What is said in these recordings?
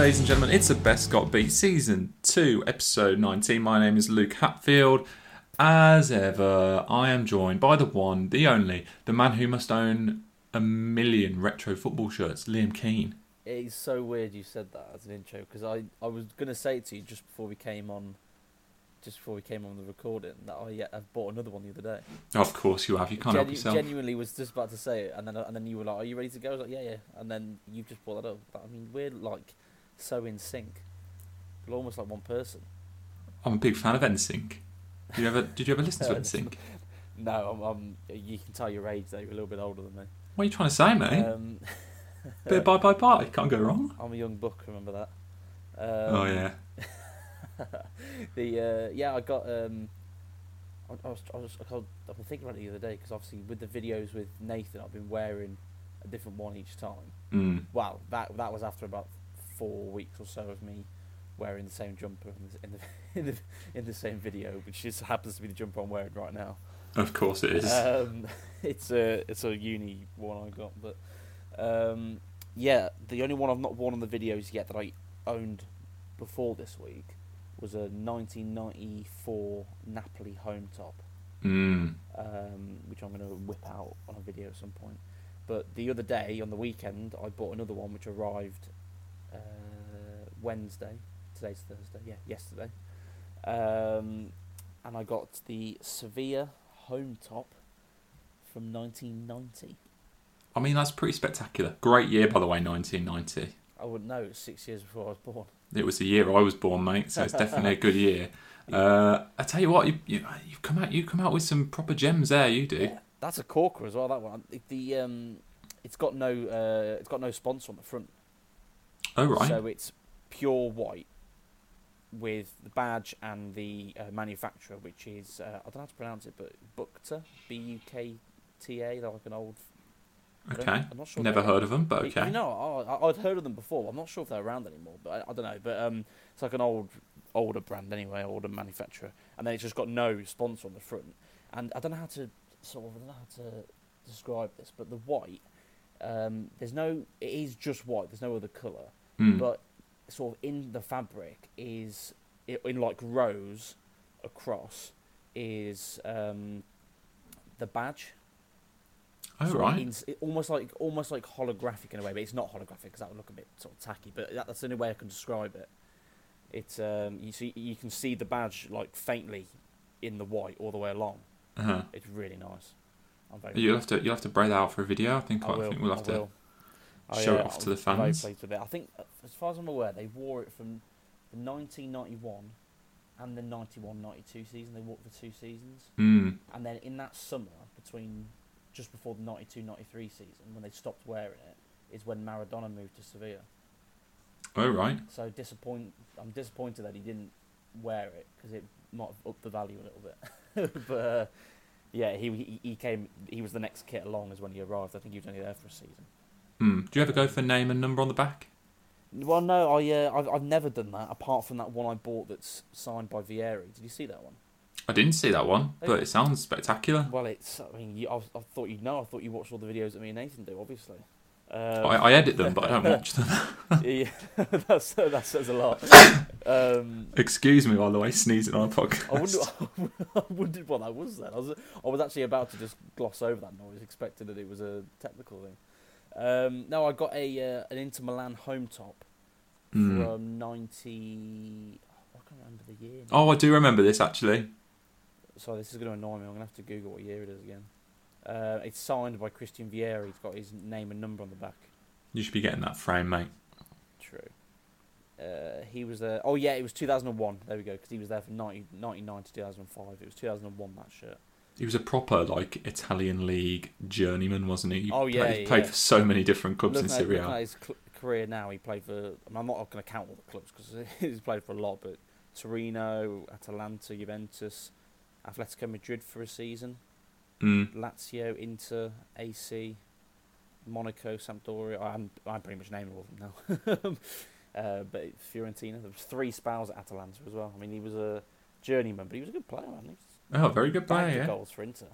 Ladies and gentlemen. It's the Best Got Beat Season 2, Episode 19. My name is Luke Hatfield. As ever, I am joined by the one, the only, the man who must own a million retro football shirts, Liam Keane. It is so weird you said that as an intro because I, I was gonna say it to you just before we came on, just before we came on the recording that I uh, yeah, I've bought another one the other day. Of course you have. You can't help yourself. Genuinely was just about to say it, and then and then you were like, "Are you ready to go?" I was like, "Yeah, yeah," and then you just brought that up. But, I mean, we're like so in sync. We're almost like one person. I'm a big fan of NSYNC. Did you ever, did you ever listen to NSYNC? No, I'm, I'm. You can tell your age though. You're a little bit older than me. What are you trying to say, mate? Um, Bit of bye bye bye. Can't go wrong. I'm a young buck. Remember that? Um, oh, yeah. the uh, yeah, I got. Um, I, I was, I was, I was, I've been thinking about it the other day because obviously with the videos with Nathan, I've been wearing a different one each time. Mm. Wow, that that was after about four weeks or so of me wearing the same jumper in the in the in the, in the same video, which just happens to be the jumper I'm wearing right now. Of course it is. Um, it's a it's a uni one I got, but um, yeah, the only one I've not worn on the videos yet that I owned before this week was a 1994 Napoli home top, mm. um, which I'm going to whip out on a video at some point. But the other day on the weekend, I bought another one which arrived uh, Wednesday. Today's Thursday, yeah, yesterday. Um, and I got the Sevilla home top from 1990. I mean, that's pretty spectacular. Great year, by the way, 1990. I wouldn't know. It was six years before I was born. It was the year I was born, mate. So it's definitely a good year. Uh, I tell you what, you, you you've come out you come out with some proper gems there. You do. Yeah, that's a corker as well. That one. The um, it's got no uh, it's got no sponsor on the front. Oh right. So it's pure white with the badge and the uh, manufacturer, which is uh, I don't know how to pronounce it, but Bukta B U K T A. They're like an old. Okay. I'm not sure. Never heard of them, but okay. You know, I, I'd heard of them before. I'm not sure if they're around anymore, but I, I don't know. But um, it's like an old, older brand anyway, older manufacturer, and then it's just got no sponsor on the front. And I don't know how to sort of, I don't know how to describe this, but the white, um, there's no, it is just white. There's no other color, Hmm. but sort of in the fabric is in like rows across is um, the badge. oh sort right. in- it- almost like almost like holographic in a way, but it's not holographic because that would look a bit sort of tacky. But that, that's the only way I can describe it. It's um, you see you can see the badge like faintly in the white all the way along. Uh-huh. It's really nice. I'm very. You'll have to you'll have to break that out for a video. I think I I, will. think we'll have I to. will. I, show it uh, off to the I'm very fans. pleased with it. I think, as far as I'm aware, they wore it from the 1991 and the 91-92 season. They wore it for two seasons. Mm. And then in that summer, between just before the 92 93 season, when they stopped wearing it, is when Maradona moved to Sevilla. Oh right. So disappoint, I'm disappointed that he didn't wear it because it might have upped the value a little bit. but uh, yeah, he, he he came. He was the next kit along as when he arrived. I think he was only there for a season. Hmm. Do you ever go for name and number on the back? Well, no, I uh, I've I've never done that apart from that one I bought that's signed by Vieri. Did you see that one? I didn't see that one, but it sounds spectacular. Well, it's. I mean, you, I, I thought you'd know. I thought you watched all the videos that me and Nathan do. Obviously. Um, I, I edit them, but I don't watch them. yeah, that's, that says a lot. Um, Excuse me, by the way, sneezing on a podcast. I wondered, I wondered what that was then. I was, I was actually about to just gloss over that noise, expecting that it was a technical thing. Um, no, I got a uh, an Inter Milan home top Hmm. from ninety. I can't remember the year. now. Oh, I do remember this actually. Sorry, this is going to annoy me. I'm going to have to Google what year it is again. Uh, it's signed by Christian Vieri. He's got his name and number on the back. You should be getting that frame, mate. True. Uh, he was there. Oh yeah, it was 2001. There we go. Because he was there from 90, 99 to 2005. It was 2001 that shirt. He was a proper like Italian league journeyman, wasn't he? He Oh, yeah, played, he played for so many different clubs in looking, at, Serie A. his cl- career now, he played for. I mean, I'm not going to count all the clubs because he's played for a lot, but Torino, Atalanta, Juventus, Atletico Madrid for a season, Mm. Lazio, Inter, AC, Monaco, Sampdoria. I'm I'm pretty much naming all of them now. uh, but Fiorentina. There was three spells at Atalanta as well. I mean, he was a journeyman, but he was a good player, man. He was Oh, very good player. Yeah. goals for Inter.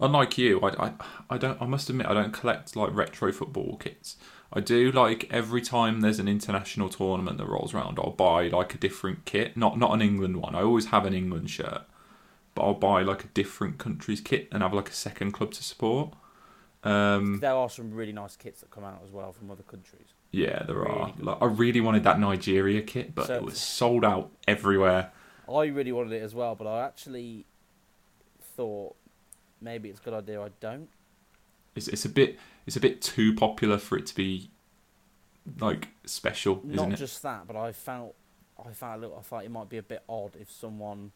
unlike you, I, I I don't. I must admit, I don't collect like retro football kits. I do like every time there's an international tournament that rolls around, I'll buy like a different kit. Not not an England one. I always have an England shirt, but I'll buy like a different country's kit and have like a second club to support. Um, There are some really nice kits that come out as well from other countries. yeah, there Really are. Like, I really wanted that Nigeria kit, but So- it was sold out everywhere. I really wanted it as well, but I actually thought maybe it's a good idea I don't. It's it's a bit it's a bit too popular for it to be like special, isn't Not just that, but I felt I felt a little. I thought it might be a bit odd if someone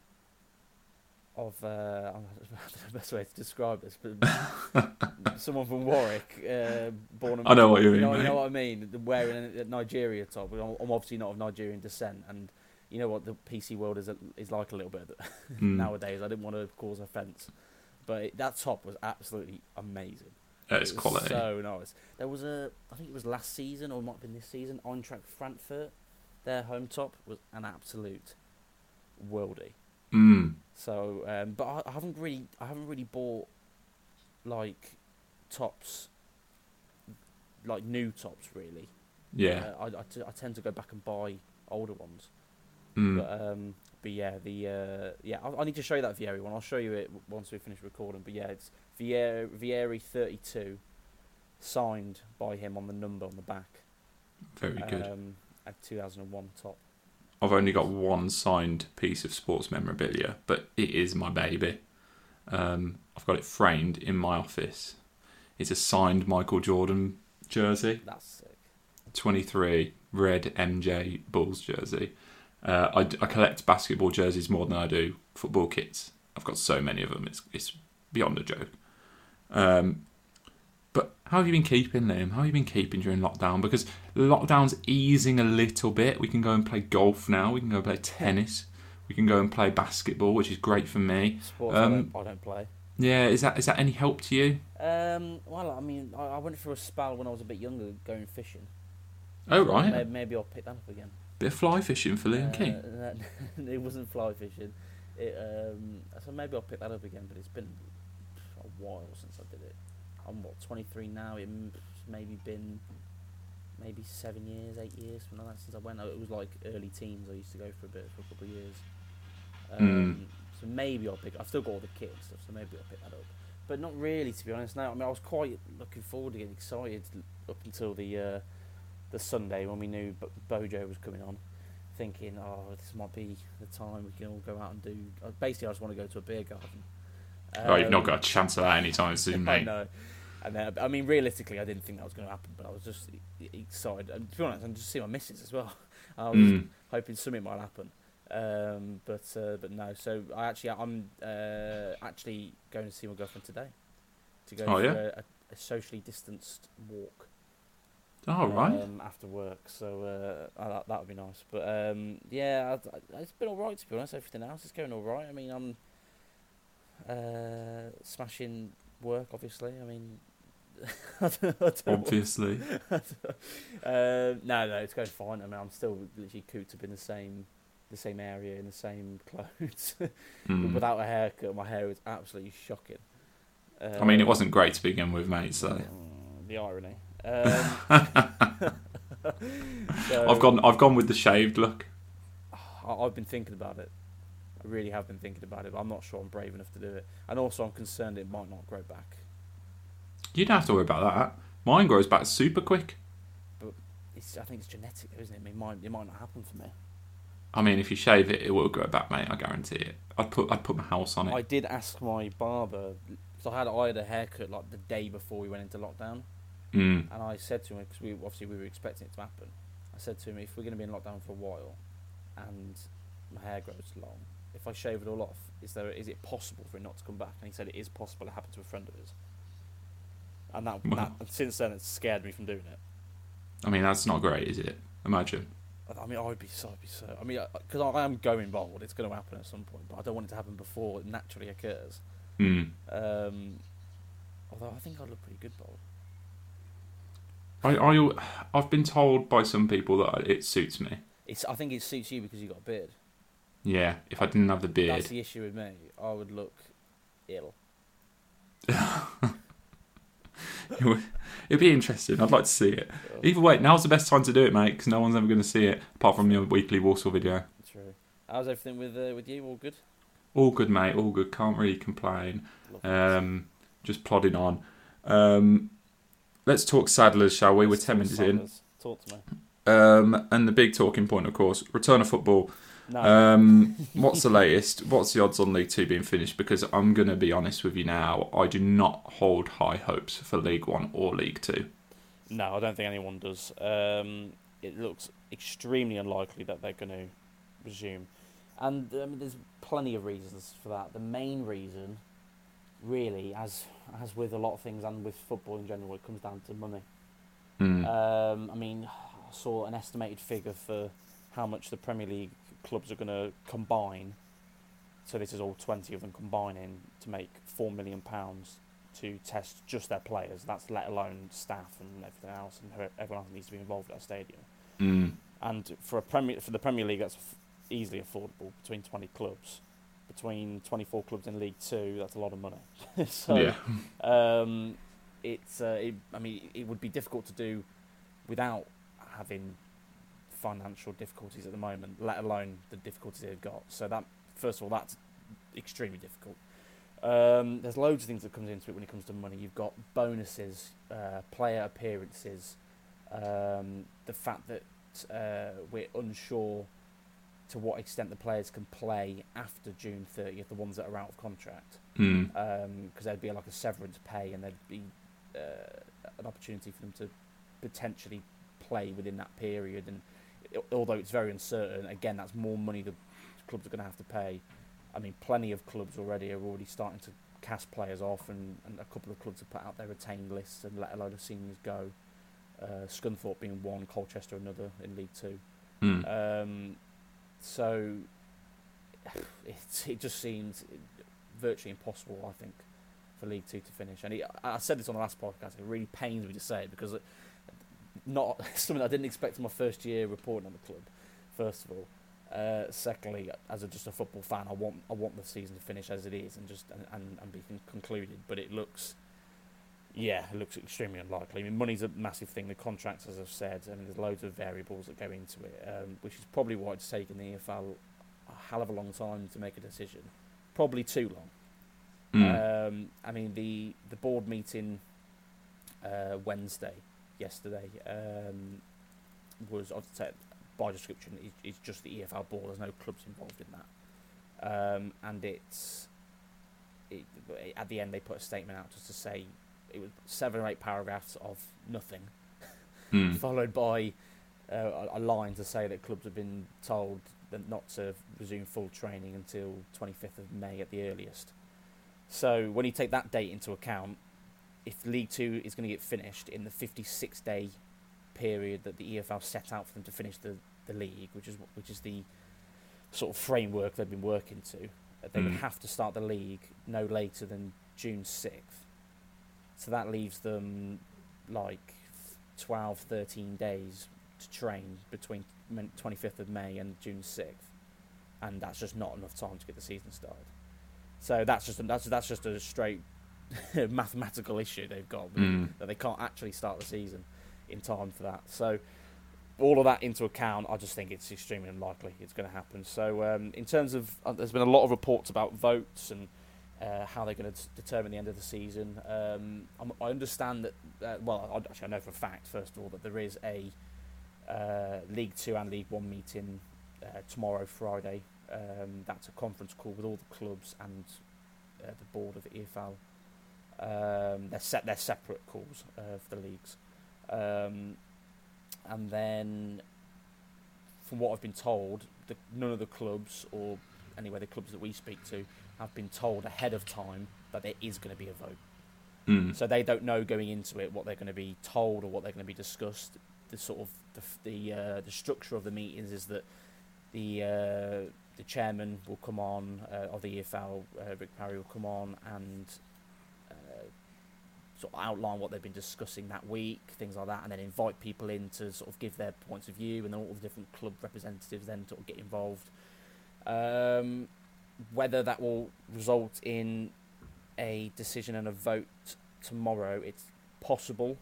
of uh, I don't know the best way to describe this, but someone from Warwick, uh, born and I know what you you mean, know, you know what I mean, wearing a Nigeria top. I'm obviously not of Nigerian descent, and you know what the PC world is is like a little bit Mm. nowadays. I didn't want to cause offence, but it, that top was absolutely amazing. It's It quality. So nice. There was a, I think it was last season or it might have been this season. Eintracht Frankfurt, their home top was an absolute worldy. Mm. So, um, but I, I haven't really, I haven't really bought like tops, like new tops really. Yeah. Uh, I, I, t- I tend to go back and buy older ones. Mm. But um, but yeah, the uh, yeah, I, I need to show you that Vieri one. I'll show you it once we finish recording. But yeah, it's Vieri, Vieri thirty two, signed by him on the number on the back. Very good. Um, at two thousand and one top. I've only got one signed piece of sports memorabilia, but it is my baby. Um, I've got it framed in my office. It's a signed Michael Jordan jersey, That's sick. 23 red MJ Bulls jersey. Uh, I, I collect basketball jerseys more than I do football kits. I've got so many of them. It's it's beyond a joke. Um, but how have you been keeping, Liam? How have you been keeping during lockdown? Because lockdown's easing a little bit. We can go and play golf now. We can go play tennis. We can go and play basketball, which is great for me. Sports Um, I, don't, I don't play. Yeah, is that is that any help to you? Um, well, I mean, I, I went through a spell when I was a bit younger, going fishing. Oh right, Maybe, maybe I'll pick that up again. Bit of fly fishing for Liam Uh, King. it wasn't fly fishing. It, um, so maybe I'll pick that up again, but it's been a while since I did it. I'm what 23 now. It's maybe been maybe seven years, eight years, something like that since I went. It was like early teens. I used to go for a bit for a couple of years. Um, So maybe I'll pick. I've still got all the kit and stuff, so maybe I'll pick that up. But not really, to be honest. Now, I mean I was quite looking forward to getting excited up until the uh, the Sunday when we knew Bojo was coming on, thinking, oh, this might be the time we can all go out and do. Uh, basically, I just want to go to a beer garden. oh, you've not Um, got a chance of that anytime soon, I mate. know. And then, I mean, realistically, I didn't think that was going to happen, but I was just excited. And to be honest, I'm just seeing my misses as well. I was Mm. hoping something might happen, um, but uh, but no. So I actually, I'm uh, actually going to see my girlfriend today to go Oh, for yeah? a, a socially distanced walk. Oh right. Um, after work, so uh, that that would be nice. But um, yeah, I, I, it's been all right to be honest. Everything else is going all right. I mean, I'm uh, smashing work, obviously. I mean, I don't, I don't Obviously. uh, no, no, it's going fine. I mean, I'm still literally cooped up in the same, the same area in the same clothes, Mm. without a haircut. My hair is absolutely shocking. I mean, it wasn't great to begin with, mate. So mm, the irony. Um, so, I've gone. I've gone with the shaved look. I- I've been thinking about it. I really have been thinking about it, but I'm not sure I'm brave enough to do it. And also, I'm concerned it might not grow back. You don't have to worry about that. Mine grows back super quick. It's, I think it's genetic, isn't it? I mean, it might, it might not happen for me. I mean, if you shave it, it will grow back, mate. I guarantee it. I'd put. I'd put my house on it. I did ask my barber. So I had I had a haircut like the day before we went into lockdown, Mm. and I said to him because we obviously we were expecting it to happen. I said to him, if we're going to be in lockdown for a while, and my hair grows long, if I shave it all off, is there is it possible for it not to come back? And he said it is possible. It happened to a friend of his, and that, Wow. that and since then it's scared me from doing it. I mean, that's not great, is it? Imagine. I- I mean, I'd be so, I'd be so. I mean, because I, I am going bald, it's going to happen at some point, but I don't want it to happen before it naturally occurs. Mm. Um, although I think I'd look pretty good bald. I, I. I've been told by some people that it suits me. It's. I think it suits you because you got a beard. Yeah. If I didn't have the beard, That's the issue with me. I would look ill. it would, it'd be interesting. I'd like to see it. Either way, now's the best time to do it, mate, because no one's ever going to see it apart from your weekly Walsall video. True. How's everything with uh, with you? All good? All good, mate. All good. Can't really complain. Um, just plodding on. Um, let's talk Saddlers, shall we? We're Let's ten minutes in. Talk to me. Um, and the big talking point, of course, return of football. No. Um, what's the latest? What's the odds on League Two being finished? Because I'm going to be honest with you now, I do not hold high hopes for League One or League Two. No, I don't think anyone does. Um, it looks extremely unlikely that they're going to resume, and I mean, there's plenty of reasons for that. The main reason, really, as as with a lot of things and with football in general, it comes down to money. Mm. Um, I mean, I saw an estimated figure for how much the Premier League clubs are going to combine. So this is all twenty of them combining to make four million pounds to test just their players. That's let alone staff and everything else, and everyone else needs to be involved at that stadium. Mm. And for a Premier for the Premier League, that's easily affordable between twenty clubs. Between twenty four clubs in League Two, that's a lot of money. so yeah. um, it's uh, it, I mean it would be difficult to do without having financial difficulties at the moment, let alone the difficulties they've got. So that first of all, that's extremely difficult. Um, there's loads of things that comes into it when it comes to money. You've got bonuses, uh, player appearances, um, the fact that uh, we're unsure to what extent the players can play after June 30th, the ones that are out of contract Mm. because there'd be like a severance pay and there'd be uh, an opportunity for them to potentially play within that period. And i- although it's very uncertain, again, that's more money the clubs are going to have to pay. I mean, plenty of clubs already are already starting to cast players off, and, and a couple of clubs have put out their retained lists and let a load of seniors go. Uh, Scunthorpe being one, Colchester another in League Two. Mm. Um, so it, it just seems virtually impossible, I think, for League Two to finish. And I said this on the last podcast. It really pains me to say it because it, not something I didn't expect in my first year reporting on the club. First of all, uh, secondly, as a, just a football fan, I want I want the season to finish as it is and just and, and, and be concluded. But it looks. Yeah, it looks extremely unlikely. I mean, money's a massive thing. The contracts, as I've said, I mean, there's loads of variables that go into it, um, which is probably why it's taken the EFL a hell of a long time to make a decision. Probably too long. Mm. Um, I mean, the the board meeting uh, Wednesday, yesterday, um, was I'd say, by description it's, just the EFL board. There's no clubs involved in that, um, and it's it, at the end they put a statement out just to say it was seven or eight paragraphs of nothing, Mm. followed by uh, a line to say that clubs have been told that not to resume full training until 25th of May at the earliest. So when you take that date into account, if League Two is going to get finished in the 56 day period that the EFL set out for them to finish the, the league, which is which is the sort of framework they've been working to, they would Mm. have to start the league no later than June 6th. So that leaves them like 12, 13 days to train between 25th of May and June 6th, and that's just not enough time to get the season started. So that's just a, that's that's just a straight mathematical issue they've got Mm. that they can't actually start the season in time for that. So all of that into account, I just think it's extremely unlikely it's going to happen. So um, in terms of, uh, there's been a lot of reports about votes and uh, how they're going to determine the end of the season. Um, I understand that. Uh, well, I, actually, I know for a fact, first of all, that there is a uh, League Two and League One meeting uh, tomorrow, Friday. Um, that's a conference call with all the clubs and uh, the board of EFL. Um, they're set. They're separate calls uh, for the leagues. Um, and then, from what I've been told, the, none of the clubs, or anyway, the clubs that we speak to, have been told ahead of time that there is going to be a vote. Mm. So they don't know going into it what they're going to be told or what they're going to be discussed. The sort of the the, uh, the structure of the meetings is that the uh, the chairman will come on uh, of the EFL, uh, Rick Parry will come on and uh, sort of outline what they've been discussing that week, things like that, and then invite people in to sort of give their points of view, and then all the different club representatives then sort of get involved. Um, whether that will result in a decision and a vote tomorrow. It's possible,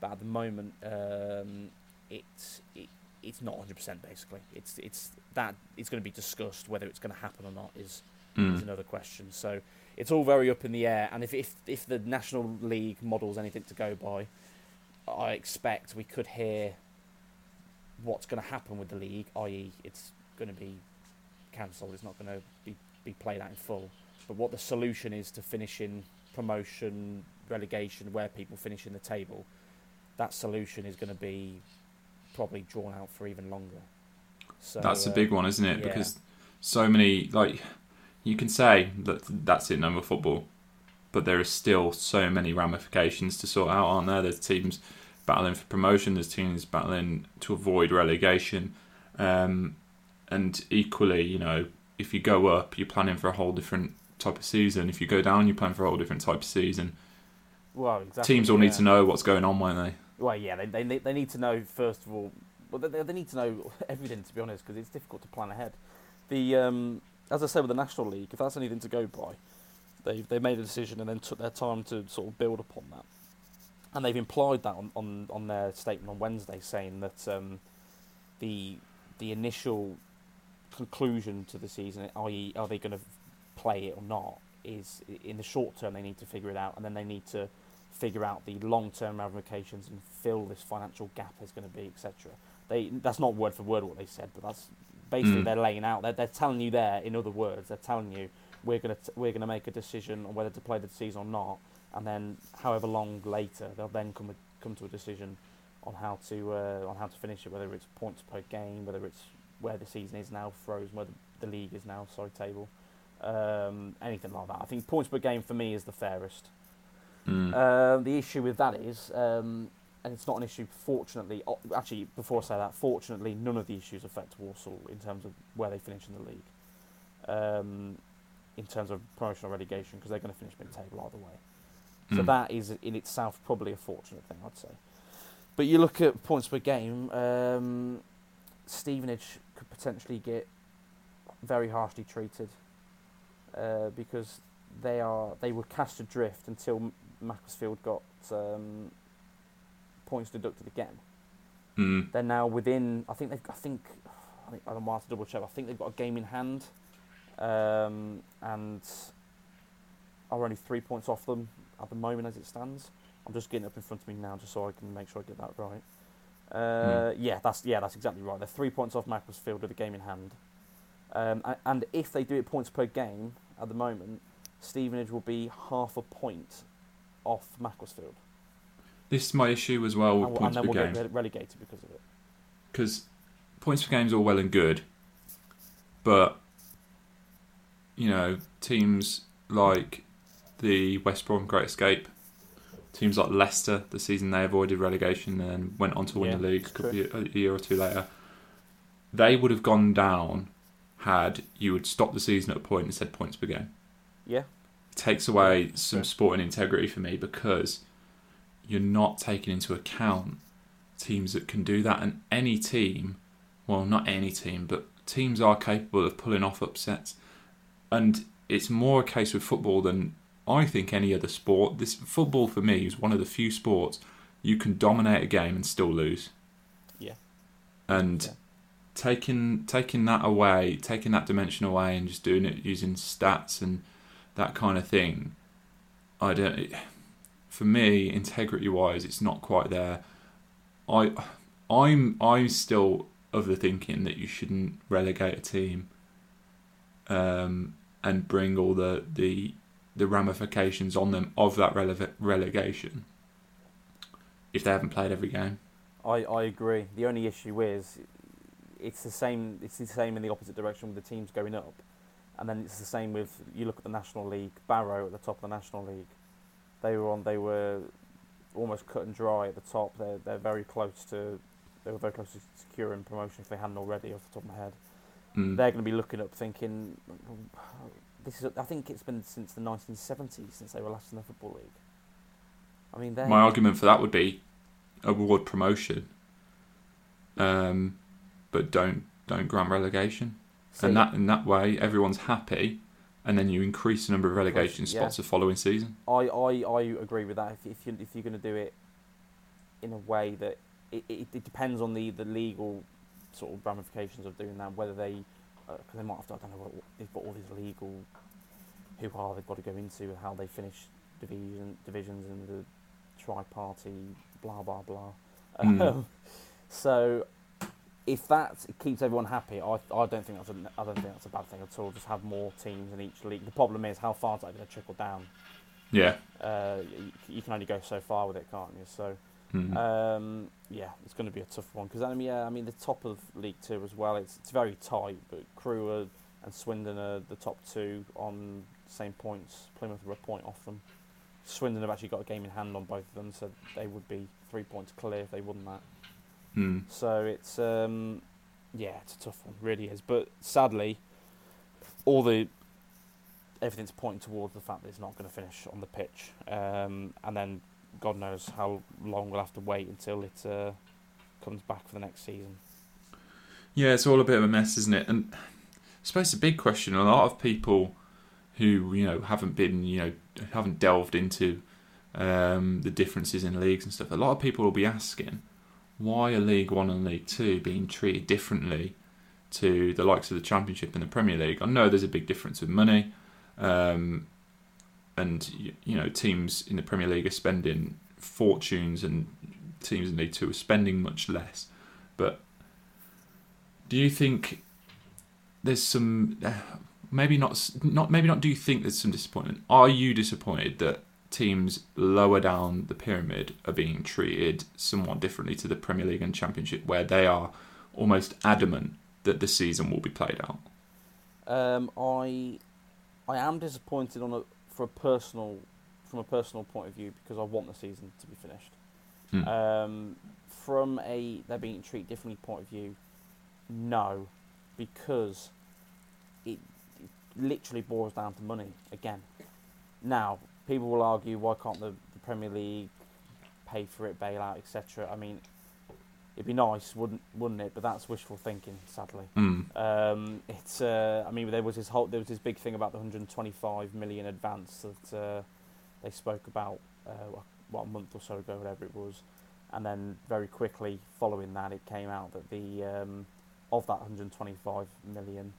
but at the moment, um, it's it, it's not 100 percent. Basically, it's it's that it's going to be discussed whether it's going to happen or not is Mm. is another question. So it's all very up in the air. And if if if the National League models anything to go by, I expect we could hear what's going to happen with the league, i.e., it's going to be cancelled. It's not going to be be played out in full. But what the solution is to finishing promotion, relegation, where people finish in the table, that solution is going to be probably drawn out for even longer. So That's a uh, big one, isn't it? yeah. Because so many like you can say that that's it, more football, but there is still so many ramifications to sort out, aren't there? There's teams battling for promotion, there's teams battling to avoid relegation, um, and equally, you know, if you go up, you're planning for a whole different type of season. If you go down, you're planning for a whole different type of season. Well, exactly. Teams all need to know what's going on, won't they? Well, yeah, they, they, they need to know first of all. Well, they, they need to know everything to be honest, because it's difficult to plan ahead. The um, as I said with the National League, if that's anything to go by, they they made a decision and then took their time to sort of build upon that, and they've implied that on, on, on their statement on Wednesday, saying that um, the the initial conclusion to the season, i.e., are they going to play it or not, is in the short term they need to figure it out, and then they need to figure out the long-term ramifications and fill this financial gap is going to be, etc. They that's not word for word what they said, but that's basically Mm. they're laying out. They're, they're telling you there. In other words, they're telling you we're going to we're going to make a decision on whether to play the season or not, and then however long later they'll then come come to a decision on how to uh, on how to finish it, whether it's points per game, whether it's where the season is now frozen, where the, the league is now, sorry, table, um, anything like that. I think points per game for me is the fairest. Mm. Um, the issue with that is, um, and it's not an issue, fortunately, actually, before I say that, fortunately, none of the issues affect Walsall in terms of where they finish in the league, um, in terms of promotion or relegation, because they're going to finish mid-table either way. So Mm. that is in itself probably a fortunate thing, I'd say. But you look at points per game, um, Stevenage could potentially get very harshly treated uh, because they are they were cast adrift until Macclesfield got um, points deducted again. Mm. They're now within. I think they've. I think. I think I don't want to double check. I think they've got a game in hand, um, and are only three points off them at the moment as it stands. I'm just getting up in front of me now, just so I can make sure I get that right. Uh, Yeah, that's yeah, that's exactly right. They're three points off Macclesfield with a game in hand, um, and if they do it points per game at the moment, Stevenage will be half a point off Macclesfield, This is my issue as well with and, points and per then we'll game. get relegated because of it. because points per game is all well and good, but you know teams like the West Brom Great Escape, teams like Leicester, the season they avoided relegation and then went on to win Yeah, the league a, a year or two later, they would have gone down had you had stopped the season at a point and said points per game. Yeah, It takes away Yeah, some sporting integrity for me because you're not taking into account teams that can do that, and any team, well, not any team, but teams are capable of pulling off upsets, and it's more a case with football than I think any other sport. This football for me is one of the few sports you can dominate a game and still lose. Yeah. And Yeah. taking taking that away, taking that dimension away, and just doing it using stats and that kind of thing, I don't. It, for me, integrity wise, it's not quite there. I, I'm I'm still of the thinking that you shouldn't relegate a team, um, and bring all the the the ramifications on them of that rele- relegation if they haven't played every game. I, I agree. The only issue is it's the same. It's the same in the opposite direction with the teams going up, and then it's the same with you look at the National League. Barrow at the top of the National League, they were on. They were almost cut and dry at the top. They're they're very close to. They were very close to securing promotion if they hadn't already. Off the top of my head, Mm. they're going to be looking up, thinking, "This is." I think it's been since the 1970s since they were last in the football league. I mean, My argument for that would be award promotion, um, but don't don't grant relegation, See, and that in that way everyone's happy, and then you increase the number of relegation Yeah. spots the following season. I, I, I agree with that. If, if you if you're going to do it in a way that it, it, it depends on the, the legal sort of ramifications of doing that. Whether they because they might have to I don't know what they've got all these legal who are they've got to go into how they finish division divisions and the tri-party blah blah blah. Mm. Um, so if that keeps everyone happy, I, I don't think that's a I don't think that's a bad thing at all. Just have more teams in each league. The problem is how far is that going to trickle down? Yeah. uh, you, you can only go so far with it, can't you? So, Mm. um, yeah, it's going to be a tough one because I mean, yeah, I mean the top of League Two as well. It's it's very tight, but Crewe are, and Swindon are the top two on the same points. Plymouth are a point off them. Swindon have actually got a game in hand on both of them, so they would be three points clear if they won that. Mm. So it's um, yeah, it's a tough one, really is. But sadly, all the everything's pointing towards the fact that it's not going to finish on the pitch, um, and then God knows how long we'll have to wait until it uh, comes back for the next season. Yeah, it's all a bit of a mess, isn't it? And I suppose the big question: a lot of people who you know haven't been, you know, haven't delved into um, the differences in leagues and stuff. A lot of people will be asking, why are League One and League Two being treated differently to the likes of the Championship and the Premier League? I know there's a big difference with money, um, and you know teams in the Premier League are spending fortunes, and teams in League Two are spending much less. But do you think there's some uh, maybe not not maybe not do you think there's some disappointment are you disappointed that teams lower down the pyramid are being treated somewhat differently to the Premier League and Championship where they are almost adamant that the season will be played out Um, I I am disappointed on a for a personal from a personal point of view because I want the season to be finished. Hmm. Um, from a they're being treated differently point of view, no, because it, it literally boils down to money again. Now, people will argue why can't the, the Premier League pay for it, bail out, etc. I mean, it'd be nice, wouldn't wouldn't it? But that's wishful thinking, sadly. mm. Um, it's. Uh, I mean, there was this whole. There was this big thing about the 125 million advance that uh, they spoke about. Uh, what- what a month or so ago, whatever it was, and then very quickly following that, it came out that the um, of that 125 million,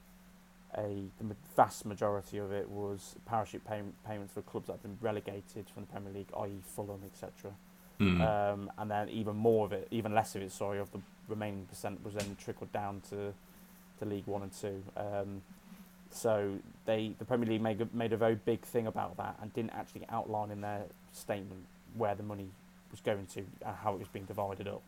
a the vast majority of it was parachute pay- payments for clubs that had been relegated from the Premier League, i.e. Fulham, etc. Mm. Um, and then even more of it, even less of it, sorry, of the remaining percent was then trickled down to, to League One and Two. Um, so they, the Premier League made a, made a very big thing about that and didn't actually outline in their statement where the money was going to and how it was being divided up.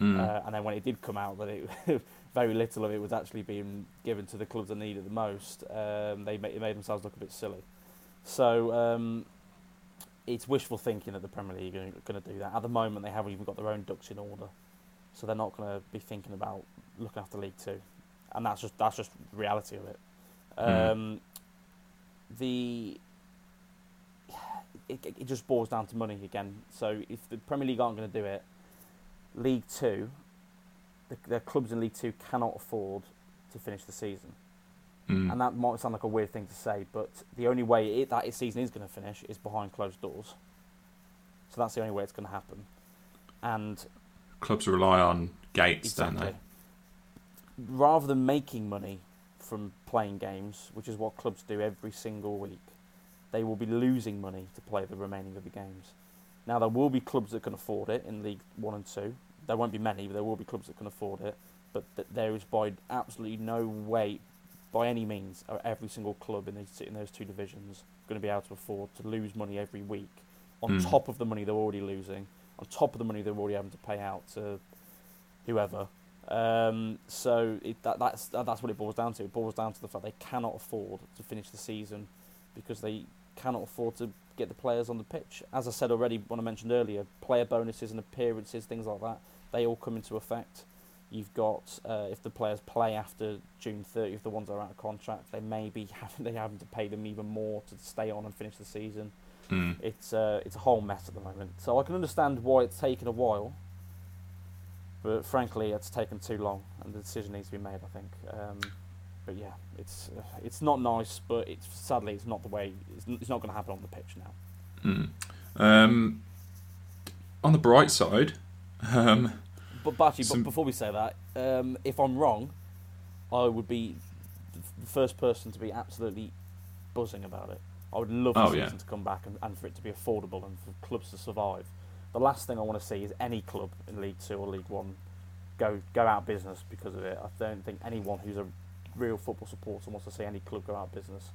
Mm. Uh, and then when it did come out that it very little of it was actually being given to the clubs that needed the most, um, they made, made themselves look a bit silly. So um, it's wishful thinking that the Premier League are going to do that. At the moment, they haven't even got their own ducks in order, so they're not going to be thinking about looking after League Two, and that's just that's just the reality of it. Mm. Um, the it, it it just boils down to money again. So if the Premier League aren't going to do it, League Two, the, the clubs in League Two cannot afford to finish the season. Mm. And that might sound like a weird thing to say, but the only way it, that its season is going to finish is behind closed doors. So that's the only way it's going to happen. And Clubs rely on gates, exactly, don't they? rather than making money from playing games, which is what clubs do every single week, they will be losing money to play the remaining of the games. Now there will be clubs that can afford it in League One and Two. There won't be many, but there will be clubs that can afford it. But there is by absolutely no way, by any means, are every single club in these in those two divisions going to be able to afford to lose money every week on Hmm. top of the money they're already losing, on top of the money they're already having to pay out to whoever. Um, so it, that, that's that, that's what it boils down to. It boils down to the fact they cannot afford to finish the season because they cannot afford to get the players on the pitch. As I said already, when I mentioned earlier, player bonuses and appearances, things like that, they all come into effect. You've got uh, if the players play after June 30th, the ones that are out of contract, they may be having they having to pay them even more to stay on and finish the season. Mm. It's uh, it's a whole mess at the moment. So I can understand why it's taken a while, but frankly, it's taken too long, and the decision needs to be made. I think. Um, but yeah, it's uh, it's not nice, but it's sadly it's not the way. It's, it's not going to happen on the pitch now. Mm. Um, on the bright side, um, But, actually, Some- but before we say that, um, if I'm wrong, I would be the first person to be absolutely buzzing about it. I would love the Oh, season yeah. to come back and, and for it to be affordable and for clubs to survive. The last thing I want to see is any club in League Two or League One go go out of business because of it. I don't think anyone who's a real football supporter wants to see any club go out of business.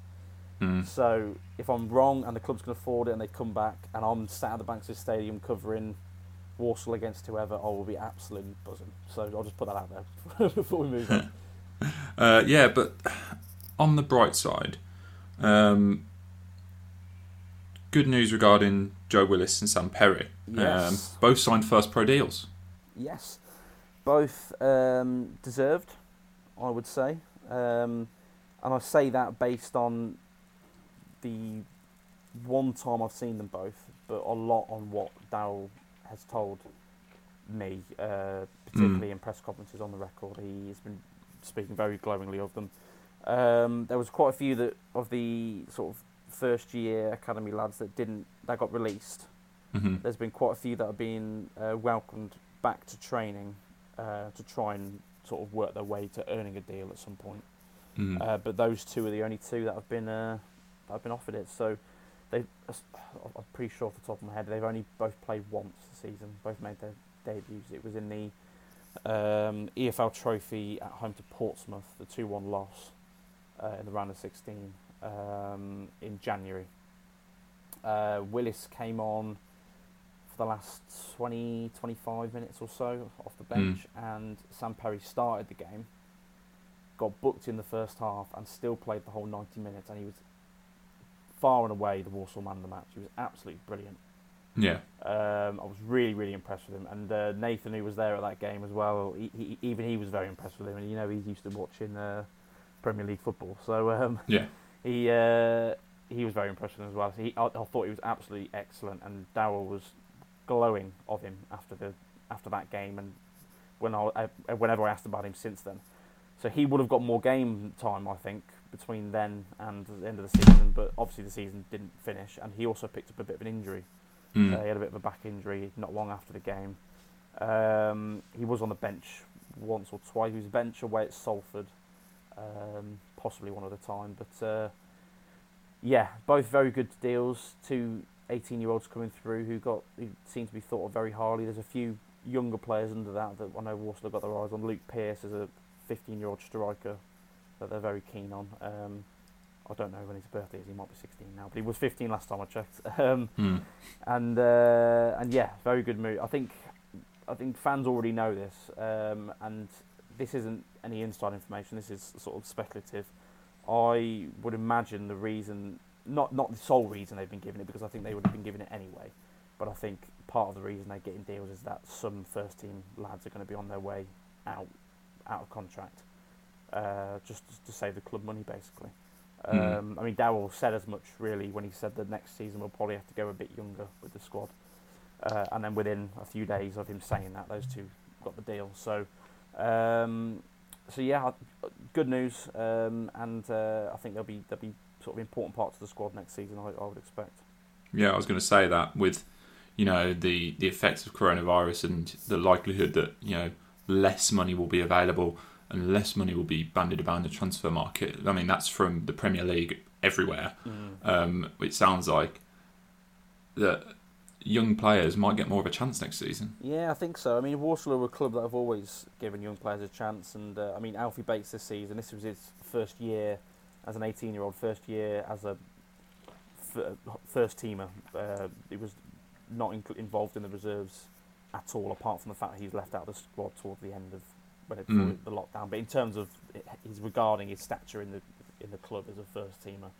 mm, So if I'm wrong and the clubs can afford it and they come back and I'm sat at the banks of the stadium covering Walsall against whoever, I will be absolutely buzzing. So I'll just put that out there before we move on. uh, yeah, but on the bright side, um, good news regarding Joe Willis and Sam Perry. Yes. Um, both signed first pro deals. Yes, both um, deserved, I would say, um, and I say that based on the one time I've seen them both, but a lot on what Darrell has told me, uh, particularly in press conferences on the record. He has been speaking very glowingly of them. Um, there was quite a few that of the sort of first year academy lads that didn't that got released hmm there's been quite a few that have been uh, welcomed back to training uh, to try and sort of work their way to earning a deal at some point. Mm. Uh, but those two are the only two that have been uh, that have been offered it. So they, I'm pretty sure off the top of my head, they've only both played once this season. Both made their debuts. It was in the um, EFL Trophy at home to Portsmouth, the two-one loss uh, in the round of 16 um, in January. Uh, Willis came on for the last 20, 25 minutes or so off the bench, and Sam Perry started the game, got booked in the first half, and still played the whole 90 minutes, and he was far and away the Walsall man of the match. He was absolutely brilliant. yeah. Um, I was really, really impressed with him, and uh, Nathan, who was there at that game as well, he, he, even he was very impressed with him. And you know, he's used to watching uh, Premier League football, so um, Yeah. he uh, he was very impressed with him as well. So he, I, I thought he was absolutely excellent, and Darrell was glowing of him after the after that game, and when I, I whenever I asked about him since then. So he would have got more game time, I think, between then and the end of the season. But obviously the season didn't finish, and he also picked up a bit of an injury. Mm. Uh, he had a bit of a back injury not long after the game. Um, he was on the bench once or twice. He was bench away at Salford, um, possibly one at a time. But uh, yeah, both very good deals. Two 18-year-olds coming through who got who seem to be thought of very highly. There's a few younger players under that that I know have got their eyes on. Luke Pierce is a 15-year-old striker that they're very keen on. Um, I don't know when his birthday is. He might be 16 now, but he was 15 last time I checked. Um, Mm. and uh, and yeah, very good move. I think I think fans already know this, um, and this isn't any inside information. This is sort of speculative. I would imagine the reason, not not the sole reason they've been given it, because I think they would have been given it anyway. But I think part of the reason they're getting deals is that some first team lads are going to be on their way out out of contract, uh, just to save the club money basically. Mm. Um, I mean, Darrell said as much really when he said that next season we'll probably have to go a bit younger with the squad. Uh, and then within a few days of him saying that, those two got the deal. So, um, so yeah, good news. Um, and uh, I think they'll be they'll be sort of important parts of the squad next season. I, I would expect. Yeah, I was going to say that with, you know, the the effects of coronavirus and the likelihood that you know less money will be available and less money will be bandied about in the transfer market. I mean, that's from the Premier League everywhere. Um, it sounds like that young players might get more of a chance next season. Yeah, I think so. I mean, Walsall are a club that have always given young players a chance, and uh, I mean, Alfie Bates this season, this was his first year as an 18-year-old, first year as a f- first teamer. Uh, he was not inc- involved in the reserves at all, apart from the fact that he was left out of the squad towards the end of when it, Mm. the lockdown. But in terms of his regarding his stature in the in the club as a first teamer,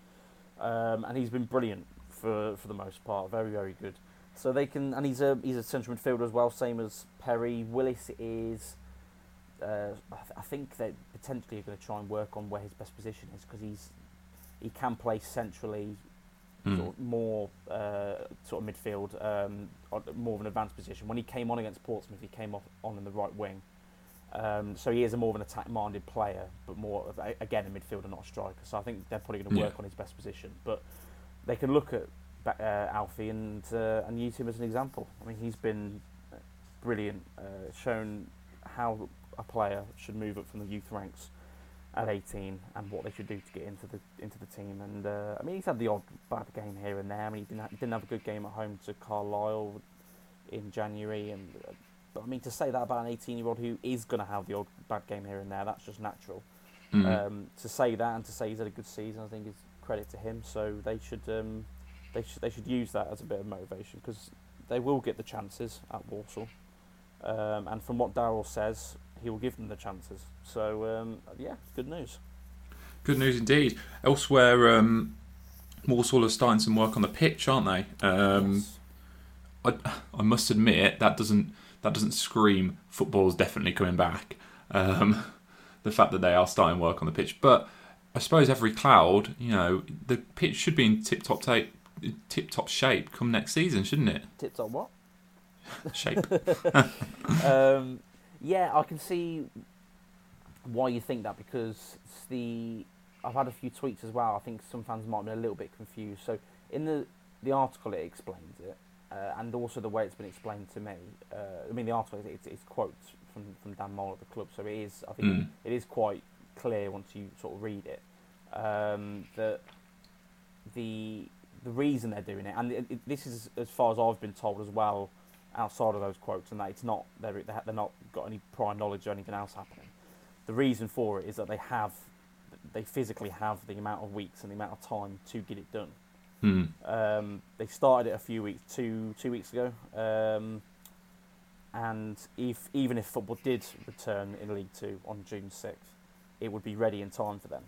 um, and he's been brilliant for for the most part. Very very good. So they can, and he's a he's a central midfielder as well, same as Perry. Willis is, uh, I, th- I think they potentially are going to try and work on where his best position is because he's he can play centrally, Mm. sort of more uh, sort of midfield, um, more of an advanced position. When he came on against Portsmouth, he came off on in the right wing, Um, so he is a more of an attack-minded player, but more of a, again a midfielder, not a striker. So I think they're probably going to Yeah. work on his best position. But they can look at uh, Alfie and uh, and use him as an example. I mean, he's been brilliant, uh, shown how a player should move up from the youth ranks at 18 and what they should do to get into the into the team. And uh, I mean, he's had the odd bad game here and there. I mean, he didn't ha- didn't have a good game at home to Carlisle in January, and uh, but I mean to say that about an 18 year old who is going to have the odd bad game here and there, that's just natural. Mm. Um, to say that and to say he's had a good season, I think is credit to him. So they should um, they should they should use that as a bit of motivation because they will get the chances at Walsall. Um, and from what Darrell says, he will give them the chances. So um, yeah, good news. Good news indeed. Elsewhere, um, Walsall are starting some work on the pitch, aren't they? Um, Yes. I, I must admit that doesn't that doesn't scream football's definitely coming back. Um, the fact that they are starting work on the pitch, but I suppose every cloud, you know, the pitch should be in tip top tape, tip top shape come next season, shouldn't it? Tip-top what? Shape. um, yeah, I can see why you think that because it's the I've had a few tweets as well. I think some fans might be a little bit confused. So in the the article, it explains it, uh, and also the way it's been explained to me. Uh, I mean, the article it's, it's quotes from from Dan Moll at the club, so it is. I think Mm. it is quite clear once you sort of read it um, that the the reason they're doing it, and it, it, this is as far as I've been told as well, outside of those quotes, and that it's not they're they're not got any prior knowledge or anything else happening. The reason for it is that they have they physically have the amount of weeks and the amount of time to get it done. Mm. Um, they started it a few weeks, two two weeks ago, um, and if even if football did return in League Two on June sixth, it would be ready in time for them.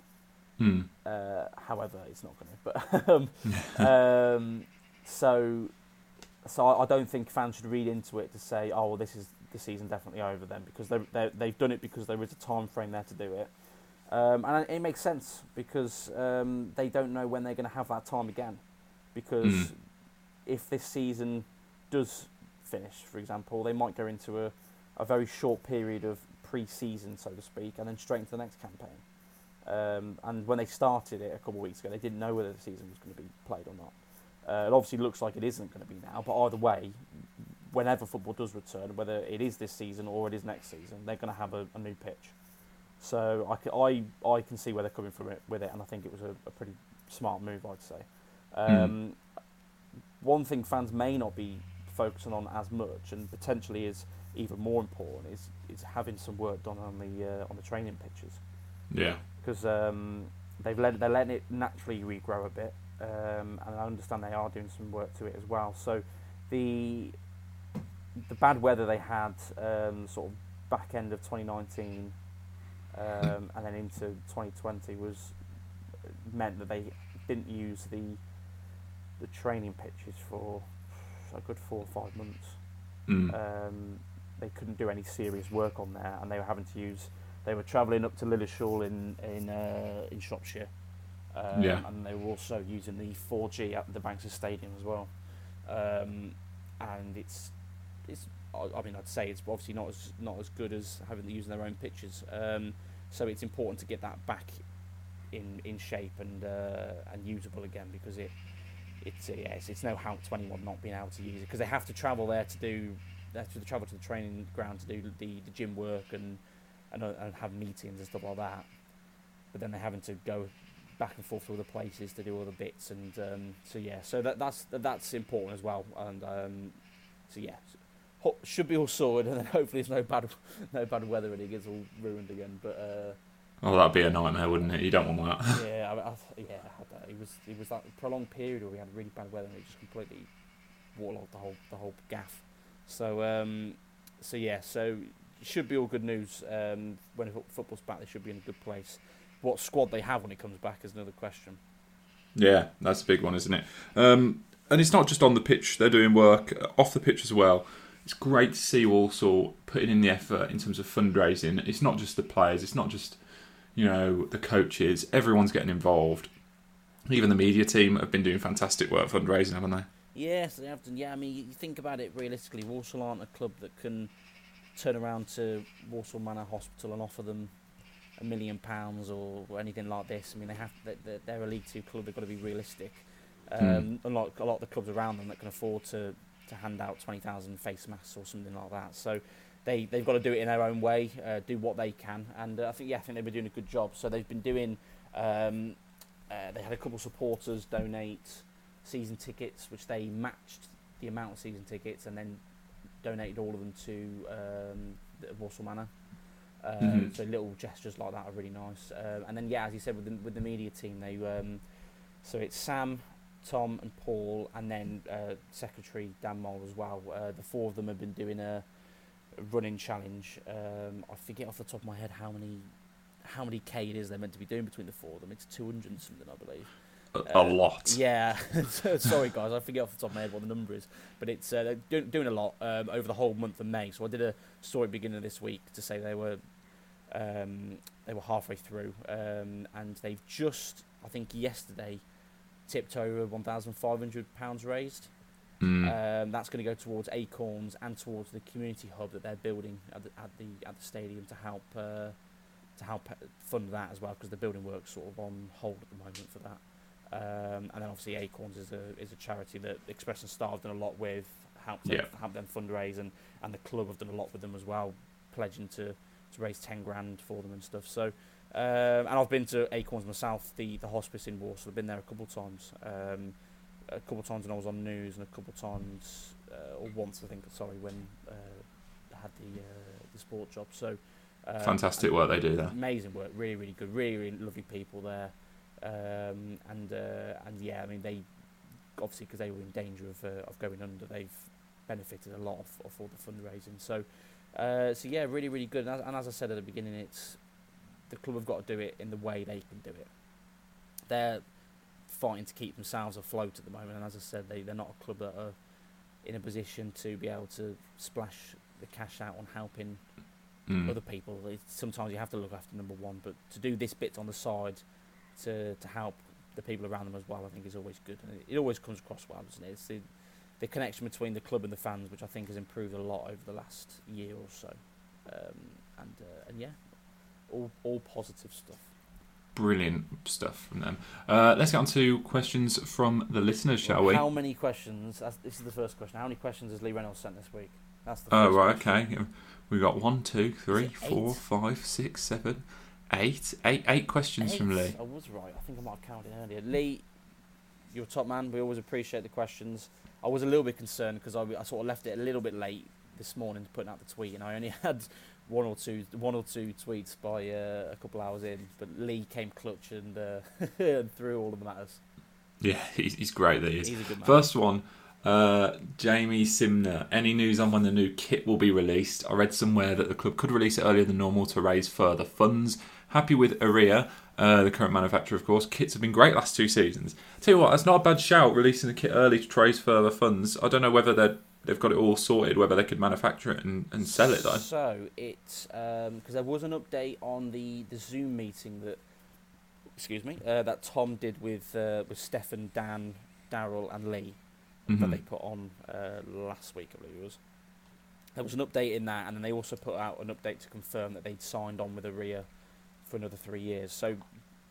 Mm. Uh, however, it's not going to. But um, um, so, so I I don't think fans should read into it to say, "Oh, well, this is the season definitely over." Then because they they they've done it because there is a time frame there to do it, um, and it makes sense because um, they don't know when they're going to have that time again. Because Mm. if this season does finish, for example, they might go into a, a very short period of pre-season, so to speak, and then straight into the next campaign. Um, and when they started it a couple of weeks ago, they didn't know whether the season was going to be played or not. Uh, it obviously looks like it isn't going to be now, but either way, whenever football does return, whether it is this season or it is next season, they're going to have a, a new pitch. So I, I, I can see where they're coming from it with it, and I think it was a, a pretty smart move, I'd say. Um, One thing fans may not be focusing on as much, and potentially is even more important, is is having some work done on the uh, on the training pitches Yeah. because um, they've let they're letting it naturally regrow a bit, um, and I understand they are doing some work to it as well. So the the bad weather they had um, sort of back end of 2019 um, and then into 2020 was meant that they didn't use the the training pitches for a good four or five months Mm. um, they couldn't do any serious work on there, and they were having to use. They were travelling up to Lilleshall in in uh, in Shropshire, um, Yeah. and they were also using the 4G at the Banks's Stadium as well. Um, and it's it's. I I mean, I'd say it's obviously not as not as good as having using their own pitches. Um, so it's important to get that back in in shape and uh, and usable again because it it's uh, yeah, it's, it's no help to anyone not being able to use it because they have to travel there to do they have to travel to the training ground to do the, the gym work and, and uh, and have meetings and stuff like that. But then they're having to go back and forth to other places to do other bits and um, so yeah, so that that's that's important as well. And um, so yeah, should be all sorted and then hopefully there's no bad no bad weather and it gets all ruined again. But uh, Oh, that'd be a nightmare, wouldn't it? You don't want that. yeah, I, I, yeah, I had that. It was it was that prolonged period where we had really bad weather and it just completely waterlogged the whole the whole gaff. So um, so yeah, so it should be all good news. Um, when football's back, they should be in a good place. What squad they have when it comes back is another question. Yeah, that's a big one, isn't it? Um, and it's not just on the pitch; they're doing work off the pitch as well. It's great to see also putting in the effort in terms of fundraising. It's not just the players; it's not just you know the coaches. Everyone's getting involved. Even the media team have been doing fantastic work fundraising, haven't they? Yes, they have done. Yeah, I mean, you think about it realistically. Walsall aren't a club that can turn around to Walsall Manor Hospital and offer them a million pounds or, anything like this. I mean, they have they, they're a League Two club. They've got to be realistic. Um, Mm. Unlike a lot of the clubs around them that can afford to, to hand out twenty thousand face masks or something like that. So they they've got to do it in their own way, uh, do what they can, and uh, I think yeah, I think they've been doing a good job. So they've been doing. Um, uh, they had a couple of supporters donate season tickets, which they matched the amount of season tickets, and then donated all of them to um, the Walsall Manor. Um, Mhm. So little gestures like that are really nice. Um, and then yeah, as you said with the with the media team, they um, so it's Sam, Tom, and Paul, and then uh, Secretary Dan Mole as well. Uh, the four of them have been doing a running challenge. Um, I forget off the top of my head how many how many k it is they're meant to be doing between the four of them. It's two hundred and something, I believe. A, a Uh, lot. Yeah, sorry guys, I forget off the top of my head what the number is, but it's uh, they're doing, doing a lot um, over the whole month of May. So I did a story beginning of this week to say they were um, they were halfway through, um, and they've just I think yesterday tipped over one thousand five hundred pounds raised. Mm. Um, that's going to go towards Acorns and towards the community hub that they're building at the at the at the stadium to help uh, to help fund that as well because the building work's sort of on hold at the moment for that. Um, and then obviously Acorns is a is a charity that Express and Star have done a lot with, helped them, help them fundraise, and, and the club have done a lot with them as well, pledging to, to raise ten grand for them and stuff. So. Um, and I've been to Acorns myself, the, the hospice in Walsall. I've been there a couple of times. Um, a couple of times when I was on news, and a couple of times, uh, or once I think, sorry, when uh, I had the uh, the sport job. So um, Fantastic work they do there. amazing work, really, really good, really, really lovely people there, um, and uh, and yeah, I mean they obviously because they were in danger of uh, of going under, they've benefited a lot of, of all the fundraising. So uh, so yeah, really, really good. And as, and as I said at the beginning, it's the club have got to do it in the way they can do it. They're fighting to keep themselves afloat at the moment, and as I said, they they're not a club that are in a position to be able to splash the cash out on helping Mm. other people. It's, sometimes you have to look after number one, but to do this bit on the side to to help the people around them as well, I think is always good, and it, it always comes across well, doesn't it? It's the, the connection between the club and the fans, which I think has improved a lot over the last year or so, um, and uh, and yeah, all all positive stuff. Brilliant stuff from them. Uh, let's get on to questions from the listeners, shall we? How many questions? This is the first question. How many questions has Lee Reynolds sent this week? That's the Oh, right, question. okay. We've got one, two, three, four, eight? five, six, seven, eight, eight, eight questions from Lee. Eight. I was right. I think I might have counted earlier. Lee, you're a top man. We always appreciate the questions. I was a little bit concerned because I, I sort of left it a little bit late this morning to putting out the tweet, and I only had one or two one or two tweets by uh, a couple hours in. But Lee came clutch and, uh, and threw all of the matters. Yeah, he's, he's great. That he is. He's a good man. First one, uh, Jamie Simner. Any news on when the new kit will be released? I read somewhere that the club could release it earlier than normal to raise further funds. Happy with Erreà, uh, the current manufacturer, of course. Kits have been great last two seasons. Tell you what, that's not a bad shout releasing the kit early to raise further funds. I don't know whether they're, they've got it all sorted, whether they could manufacture it and, and sell it though. So it's because there was an update on the, the Zoom meeting that, excuse me, uh, that Tom did with uh, with Stefan, Dan, Darrell, and Lee that Mhm. they put on uh, last week, I believe it was. There was an update in that, and then they also put out an update to confirm that they'd signed on with Erreà for another three years. So,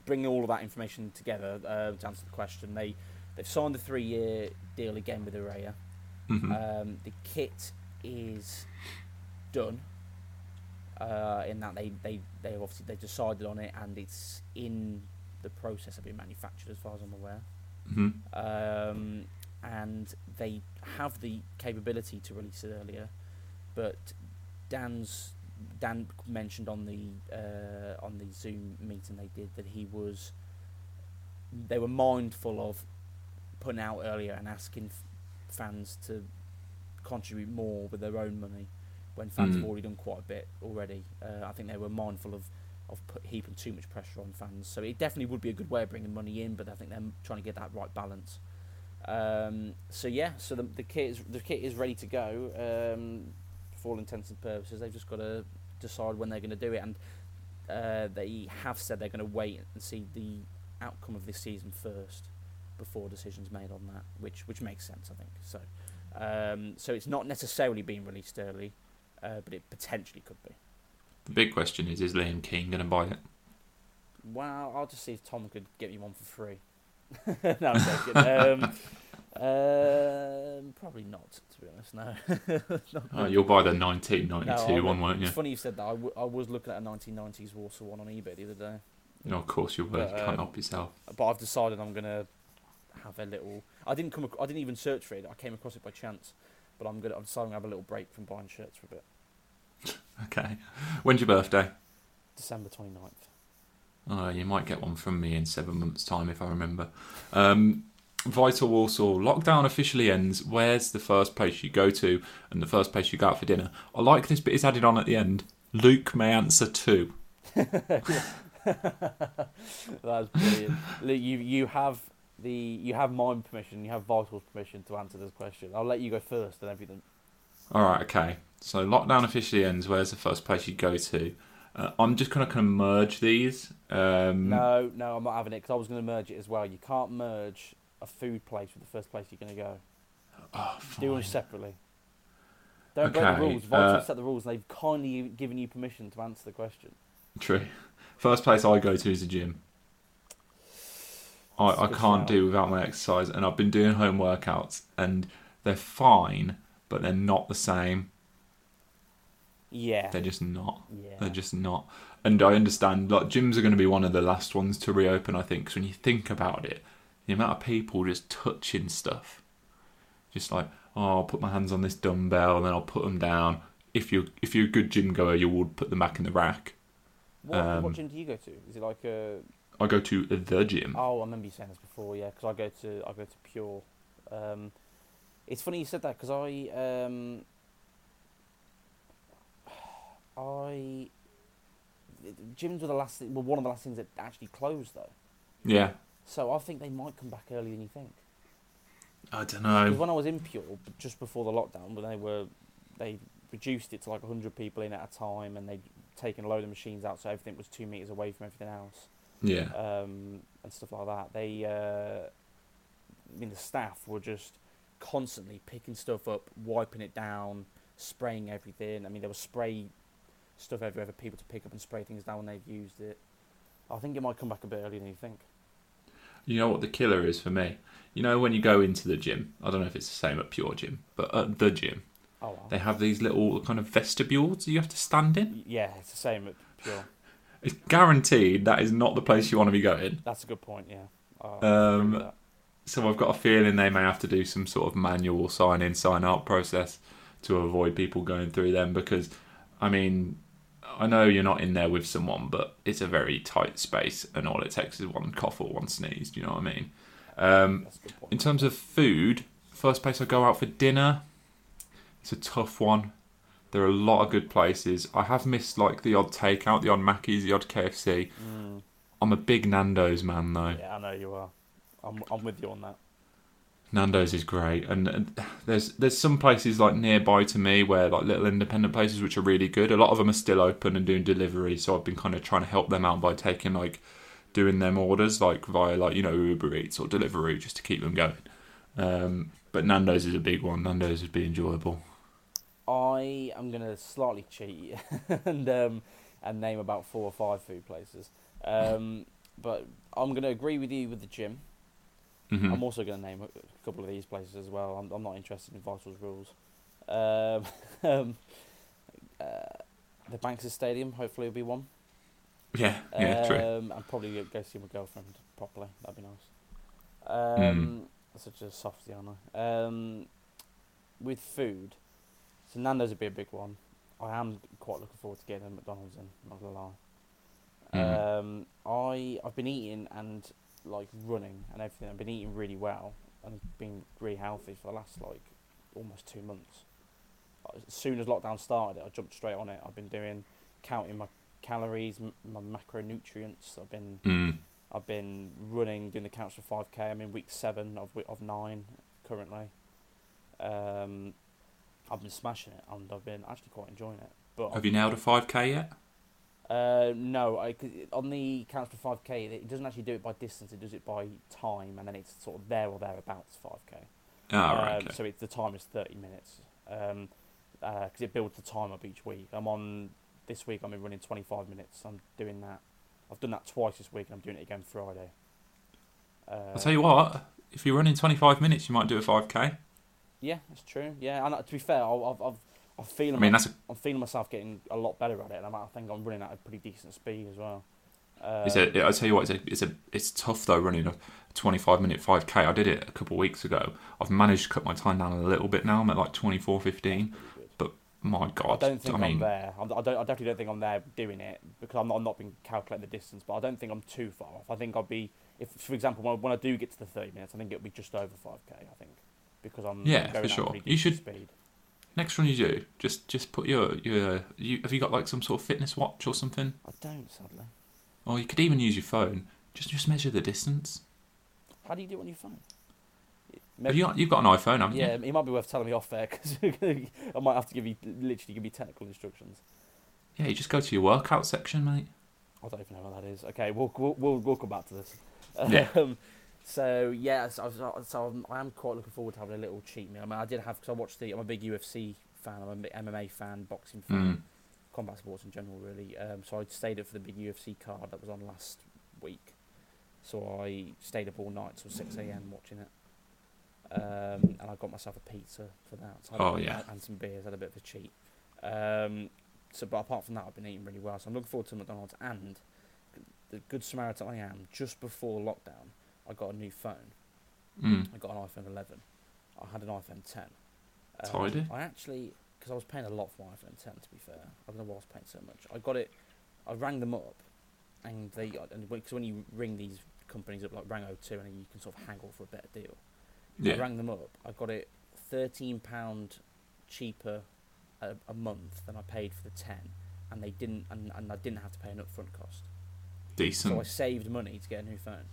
bringing all of that information together uh, to answer the question, they they've signed a three-year deal again with Erreà. Mhm. Um, the kit is done. Uh, in that they they they obviously they decided on it, and it's in the process of being manufactured, as far as I'm aware Mhm. um, and they have the capability to release it earlier. But Dan's Dan mentioned on the uh, on the Zoom meeting they did that he was they were mindful of putting out earlier and asking fans to contribute more with their own money when fans have Mm. already done quite a bit already. Uh, I think they were mindful of of put, heaping too much pressure on fans. So it definitely would be a good way of bringing money in, but I think they're trying to get that right balance. Um, so yeah, so the, the kit is the kit is ready to go um, for all intents and purposes. They've just got to decide when they're going to do it, and uh, they have said they're going to wait and see the outcome of this season first before decisions made on that, which which makes sense, I think. So, um, so it's not necessarily being released early. uh, but it potentially could be. The big question is: Is Liam Keane going to buy it? Well, I'll just see if Tom could get me one for free. no, I'm joking. um, um, probably not, to be honest. No. Oh, you'll buy the 1992 No, one, won't you? It's funny you said that. I, w- I was looking at a 1990s Walsall one on eBay the other day. No, of course you will. But, you can't um, help yourself. But I've decided I'm gonna have a little. I didn't come. Ac- I didn't even search for it. I came across it by chance. But I'm gonna. I'm deciding to have a little break from buying shirts for a bit. Okay. When's your birthday? December 29th. Oh, you might get one from me in seven months' time if I remember. Um, Vital Walsall lockdown officially ends. Where's the first place you go to and the first place you go out for dinner? I like this bit it's added on at the end. Luke may answer too. That's brilliant. Look, you you have the you have my permission. You have Vital's permission to answer this question. I'll let you go first and everything. All right, okay. So lockdown officially ends. Where's the first place you go to? Uh, I'm just gonna kind of merge these. Um, No, no, I'm not having it because I was going to merge it as well. You can't merge a food place with the first place you're going to go. Oh, Do them separately. Don't break the rules. Vital uh, set the rules, and they've kindly given you permission to answer the question. True. First place I go to is the gym. I, I can't do without my exercise, and I've been doing home workouts, and they're fine, but they're not the same. Yeah, They're just not. yeah. They're just not. And I understand, like gyms are going to be one of the last ones to reopen. I think, because when you think about it, the amount of people just touching stuff, just like, oh, I'll put my hands on this dumbbell, and then I'll put them down. If you if you're a good gym goer, you would put them back in the rack. What, um, what gym do you go to? Is it like a? I go to the gym. Oh, I remember you saying this before. Yeah, because I go to I go to Pure. Um, it's funny you said that because I um, I gyms were the last thing, were one of the last things that actually closed though. Yeah, So I think they might come back earlier than you think. I don't know. when I was in Pure, just before the lockdown, when they were, they reduced it to like 100 people in at a time, and they'd taken a load of machines out, so everything was two meters away from everything else, Yeah, um, and stuff like that. They, uh, I mean, the staff were just constantly picking stuff up, wiping it down, spraying everything. I mean, there was spray stuff everywhere for people to pick up and spray things down when they've used it. I think it might come back a bit earlier than you think. you know what the killer is for me. You know when you go into the gym. I don't know if it's the same at Pure Gym, but at the gym Oh well. they have these little kind of vestibules you have to stand in. Yeah, it's the same at Pure. It's guaranteed that is not the place you want to be going. That's a good point. Yeah. Agree Um. So I've got a feeling they may have to do some sort of manual sign in, sign out process to avoid people going through them because, I mean, I know you're not in there with someone, but it's a very tight space and all it takes is one cough or one sneeze. Do you know what I mean? Um, That's a good point. in terms of food, first place I go out for dinner, it's a tough one. There are a lot of good places. I have missed like the odd takeout, the odd Mackey's, the odd KFC. Mm, I'm a big Nando's man though. yeah, I know you are. I'm I'm with you on that. Nando's is great, and, and there's there's some places like nearby to me where like little independent places which are really good. A lot of them are still open and doing delivery, so I've been kind of trying to help them out by taking like doing them orders like via like you know Uber Eats or Deliveroo just to keep them going. Um, but Nando's is a big one. Nando's would be enjoyable. I am gonna slightly cheat and um and name about four or five food places. Um, but I'm gonna agree with you with the gym. Mhm. I'm also gonna name a couple of these places as well. I'm I'm not interested in Vital's rules. Um, um, uh, the Banks Stadium hopefully will be one. Yeah, yeah, true. Um, and probably go- see my girlfriend properly. That'd be nice. Um, Such a softy, aren't I? Um, with food, so Nando's would be a big one. I am quite looking forward to getting a McDonald's in. Not gonna lie. Mhm. Um, I I've been eating and like running and everything. I've been eating really well and been really healthy for the last like almost two months. As soon as lockdown started, I jumped straight on it. I've been doing counting my calories, m- my macronutrients. I've been Mm. I've been running, doing the Couch to five k. I'm in week seven of of nine currently. Um, I've been smashing it, and I've been actually quite enjoying it. But Have you nailed a 5k yet? uh, no, I, it- on the Couch to five k, it doesn't actually do it by distance. It does it by time, and then it's sort of there or thereabouts five k. Right, Um, okay. So it's the time is thirty minutes. Um, because it builds the time up each week. I'm on this week. I'm running 25 minutes. I'm doing that. I've done that twice this week, and I'm doing it again Friday. Uh, I'll tell you what. If you're running 25 minutes, you might do a 5k. Yeah, that's true. Yeah, and uh, to be fair, I've I've, I've I'm feeling I mean, my- that's a, I'm feeling myself getting a lot better at it, and I think I'm running at a pretty decent speed as well. Uh, it's a. I'll tell you what. It's a. It's a. It's tough though running a 25 minute 5k. I did it a couple of weeks ago. I've managed to cut my time down a little bit now. I'm at like 24:15. pretty good. My I God. don't think I I mean, am there. I'm, don't. I definitely don't think I'm there doing it because I'm not. I'm not been calculating the distance, but I don't think I'm too far off. I think I'll be. If, for example, when, when I do get to the 30 minutes, I think it'll be just over 5k. I think because I'm Yeah, for sure. You should- speed. next one you do, just just put your your. You, have you got like some sort of fitness watch or something? I don't sadly. Or you could even use your phone. Just just measure the distance. How do you do it on your phone? Have you got, you've got an iPhone, haven't yeah, you? it might be worth telling me off there because I might have to give you literally give you technical instructions. Yeah, you just go to your workout section, mate. I don't even know what that is. Okay, we'll we'll we'll, we'll come back to this. Yeah. Um, so yeah, so, I was- so I'm, I am quite looking forward to having a little cheat meal. I mean, I did have because I watched the. I'm a big UFC fan. I'm a big MMA fan, boxing fan, Mm. combat sports in general, really. Um, so I stayed up for the big UFC card that was on last week. So I stayed up all night till six a.m. watching it. Um, and I got myself a pizza for that. So Oh, yeah. And some beers. Had a bit of a cheat. Um, so, but apart from that, I've been eating really well. So I'm looking forward to McDonald's and the good Samaritan I am. Just before lockdown, I got a new phone. Mm. I got an iPhone 11. I had an iPhone 10. Tidy. I actually, because I was paying a lot for my iPhone 10. To be fair, I don't know why I was paying so much. I got it. I rang them up, and they and because when you ring these companies up like Rang O2 and you can sort of haggle for a better deal. I rang them up. I got it thirteen pound cheaper a, a month than I paid for the 10, and they didn't and, and I didn't have to pay an upfront cost. Decent. So I saved money to get a new phone.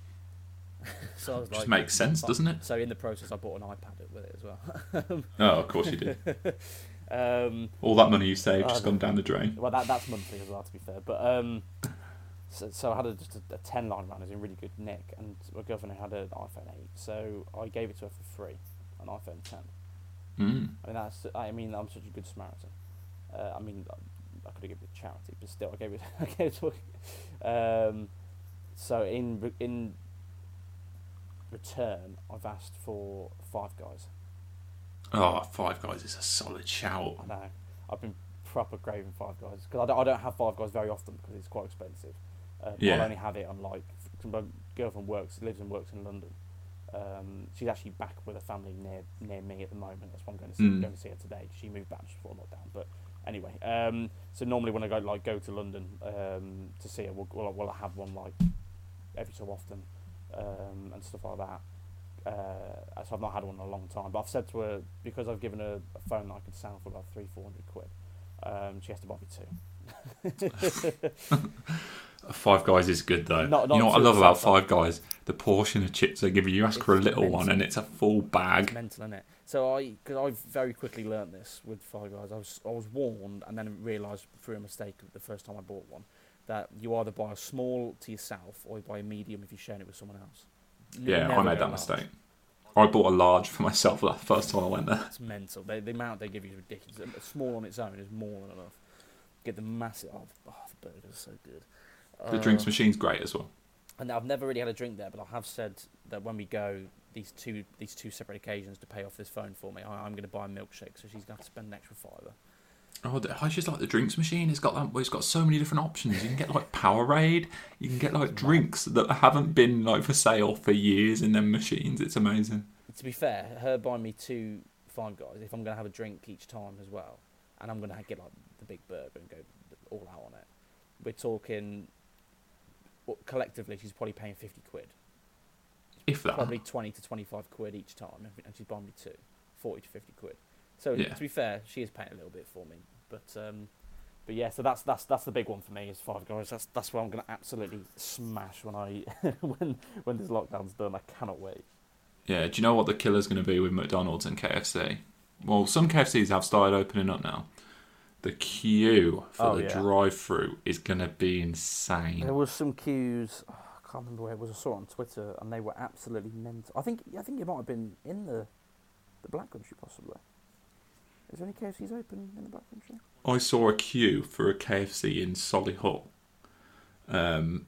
So I was Just like, makes sense, doesn't it? So in the process, I bought an iPad with it as well. Oh, of course you did. um, All that money you saved just gone down the drain. well, that that's monthly as well, to be fair. But um, so, so I had a, just a, a ten line run, it was in really good nick, and my girlfriend had an iPhone eight, so I gave it to her for free, an iPhone ten. Mm. I mean, that's I mean, I'm such a good Samaritan. Uh, I mean, I, I could have given it to charity, but still, I gave it. I gave it to. her. Um, so in in return, I've asked for Five Guys. Oh, Five Guys is a solid shout. I know. I've been proper craving Five Guys because I don't, I don't have Five Guys very often because it's quite expensive. Um, Yeah. I'll only have it on like my girlfriend works, lives and works in London. Um, she's actually back with her family near near me at the moment. That's why I'm going to see, Mm. going to see her today. She moved back just before lockdown. But anyway, um, so normally when I go like go to London um, to see her, we'll, we'll, we'll have one like every so often um, and stuff like that. Uh, so I've not had one in a long time. But I've said to her because I've given her a phone that I could sell for about three, four hundred quid. Um, she has to buy me two. Five Guys is good though. Not- not you know what I love about. Five Guys? The portion of chips they give you. You ask for a It's little one and it's a full It's bag. mental, isn't it? So I, because I very quickly learnt this with Five Guys. I was I was warned and then realised through a mistake the first time I bought one that you either buy a small to yourself or you buy a medium if you're sharing it with someone else. You Yeah, I made that large. mistake. I bought a large for myself that first time I went there. It's mental. They, the amount they give you is ridiculous. A small on its own is more than enough. Get the massive. Oh, the, oh, the burgers are so good. The Uh, drinks machine's great as well. And I've never really had a drink there, but I have said that when we go these two these two separate occasions to pay off this phone for me, I, I'm going to buy a milkshake, so she's going to have to spend an extra fiver. Oh, the- I just like the drinks machine. It's got that. Well, it's got so many different options. You can get like Powerade. You can get like drinks that haven't been like for sale for years in them machines. It's amazing. To be fair, her buying me two Five Guys, if I'm going to have a drink each time as well, and I'm going to get like the big burger and go all out on it, we're talking. Well, collectively, she's probably paying fifty quid. If that. probably 20 to 25 quid each time, and and she's buying me two, 40 to 50 quid. So Yeah. to be fair, she is paying a little bit for me, but um, but yeah, so that's that's that's the big one for me is Five Guys. That's that's where I'm gonna absolutely smash when I when when this lockdown's done. I cannot wait. Yeah, do you know what the killer's going to be with McDonald's and KFC? Well, some KFCs have started opening up now. The queue for Oh, the yeah. drive-through is going to be insane. There was some queues. oh, I can't remember where it was. I saw it on Twitter, and they were absolutely mental. I think I think it might have been in the the Black Country, possibly. Is there any KFCs open in the Black Country? I saw a queue for a KFC in Solihull, um,